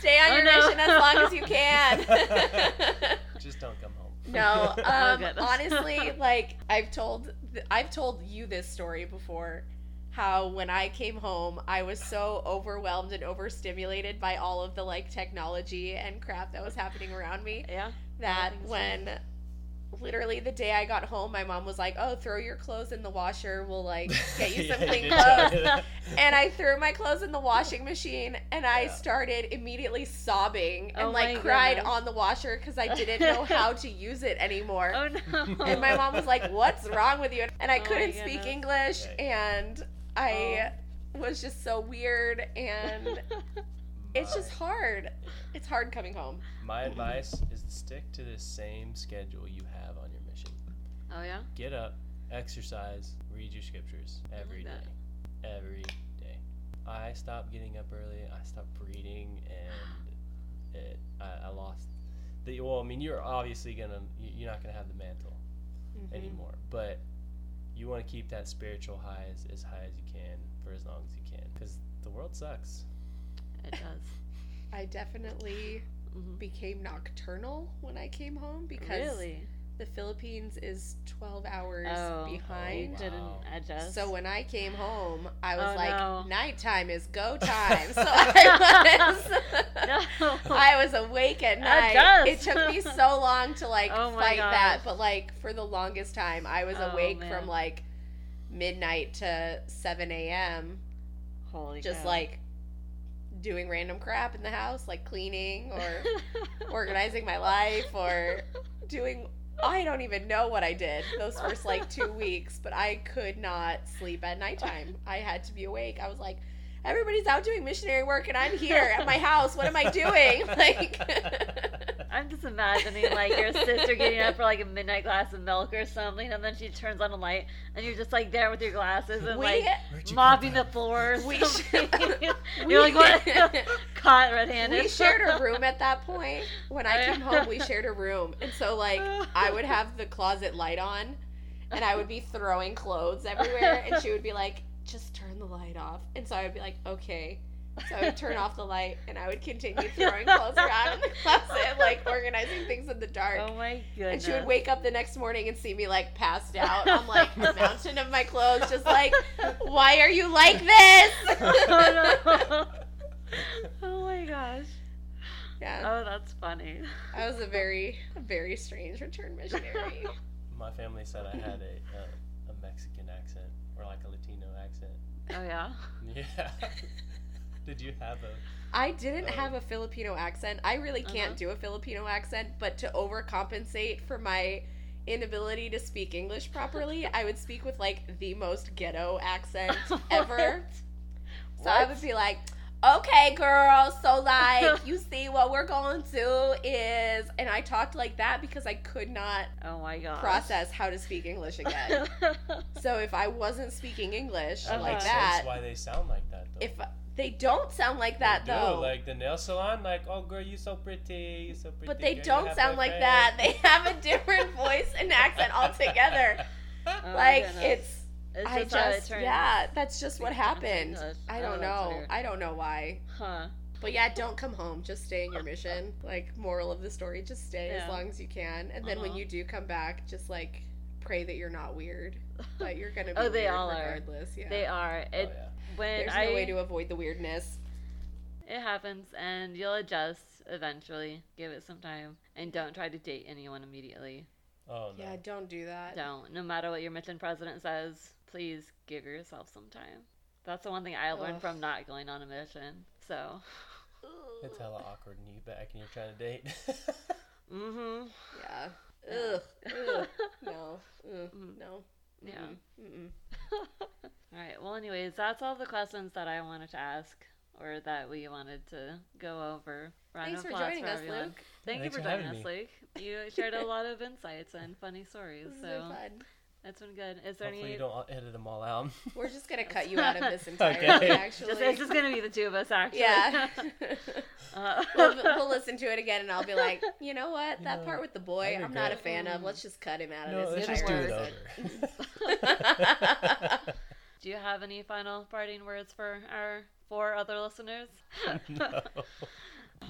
Stay on Oh, your no. mission as long as you can. Just don't come home. No, Oh, um, goodness. honestly, like I've told, th- I've told you this story before. How when I came home, I was so overwhelmed and overstimulated by all of the like technology and crap that was happening around me Yeah. that things when literally the day I got home, my mom was like, "Oh, throw your clothes in the washer. We'll like get you some Yeah, clean you clothes." did that. and I threw my clothes in the washing machine and I Yeah. started immediately sobbing and Oh like cried goodness. on the washer because I didn't know how to use it anymore. Oh no. And my mom was like, "What's wrong with you?" And I Oh couldn't speak. English Okay. and I was just so weird and it's just hard. It's hard coming home. My advice is to stick to the same schedule you have on your mission. Oh yeah. Get up, exercise, read your scriptures every like day. that. Every day. I stopped getting up early. I stopped reading, and it. I, I lost. The, well, I mean, you're obviously gonna. you- You're not gonna have the mantle Mhm. anymore, but you want to keep that spiritual high as, as high as you can for as long as you can, because the world sucks. It does. I definitely Mhm. became nocturnal when I came home because Really? The Philippines is 12 hours Oh, behind. wow. Didn't adjust. So when I came home, I was Oh, like, no. nighttime is go time. So I was, no. I was awake at night. It took me so long to like Oh my fight that, but like for the longest time, I was Oh, awake man. from like midnight to 7 a.m. Holy Just cow. like doing random crap in the house, like cleaning or organizing my life or doing I don't even know what I did those first like 2 weeks, but I could not sleep at nighttime. I had to be awake. I was like everybody's out doing missionary work and I'm here at my house. What am I doing? Like I'm just imagining like your sister getting up for like a midnight glass of milk or something, and then she turns on a light, and you're just like there with your glasses and we like mopping the floor. We something. sh- you're like what? Caught red-handed. we shared a room at that point. When I came home, we shared a room. And so like I would have the closet light on and I would be throwing clothes everywhere and she would be like, "Just turn the light off." And so I would be like, "Okay." So I would turn off the light and I would continue throwing clothes around in the closet, like organizing things in the dark. Oh my goodness. and she would wake up the next morning and see me like passed out on like a mountain of my clothes, just like, why are you like this? oh no. oh my gosh. yeah, Oh, that's funny. I was a very, a very strange return missionary. My family said I had a uh, a Mexican accent or like a Latino accent. Oh yeah. Yeah. Did you have a? I didn't Oh. have a Filipino accent. I really can't Uh-huh. do a Filipino accent, but to overcompensate for my inability to speak English properly, I would speak with like the most ghetto accent ever. So I would be like, okay, girl, so like, you see what we're going to is. And I talked like that because I could not Oh my gosh. process how to speak English again. so if I wasn't speaking English Uh-huh. like Makes that, sense why they sound like that though. if they don't sound like that They do, though. Like the nail salon, like, oh girl, you're so pretty, you so pretty. But they girl, don't sound like face." that. They have a different voice and accent altogether. Oh like goodness. it's It's I just how it just yeah, that's just what happened. I Oh, don't that's know. I don't know why. Huh. But yeah, don't come home. Just stay in your mission. Like moral of the story, just stay Yeah. as long as you can. And then when Uh-huh. you do come back, just like pray that you're not weird. But you're gonna be Oh, they weird all are. regardless. Yeah. They are. It Oh, yeah. when There's I no way to avoid the weirdness. it happens and you'll adjust eventually. Give it some time and don't try to date anyone immediately. Oh no. Yeah, don't do that. Don't. No matter what your mission president says, please give yourself some time. That's the one thing I learned Ugh. from not going on a mission. So, It's hella awkward when you back and you're trying to date. Mm mhm. Yeah. Yeah. Ugh. Ugh. No. Ugh. Mm. No. Yeah. Mm-mm. Mm-mm. all right. Well, anyways, that's all the questions that I wanted to ask or that we wanted to go over. Round Thanks of for applause joining for us, everyone. Luke. Thank Thanks you for for joining us, me. Luke. You shared a lot of insights and funny stories. This has So been fun. It's been good. Is there Hopefully any? you don't edit them all out. We're just gonna cut you out of this entirely. Okay. Actually, Just, it's just gonna be the two of us, actually. yeah. uh, we'll, we'll listen to it again, and I'll be like, you know what? You That know, part with the boy, I I'm not a regret- fan of. Mm. Let's just cut him out of no, this. let's just do it over. Do you have any final parting words for our four other listeners? no.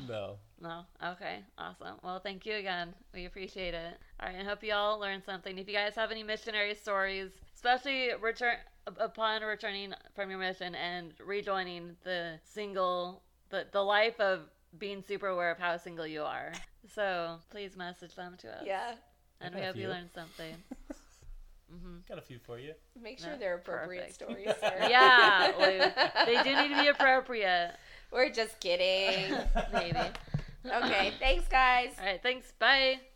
No. No? Okay, awesome. Well, thank you again. We appreciate it. All right, I hope you all learned something. If you guys have any missionary stories, especially return upon returning from your mission and rejoining the single, the, the life of being super aware of how single you are. So please message them to us. yeah. And we hope you learned something. hmm Got a few for you. Make sure No, they're appropriate perfect. stories. Sir. Yeah, Luke. They do need to be appropriate. We're just kidding. Maybe. Okay. Thanks, guys. All right, thanks. Bye.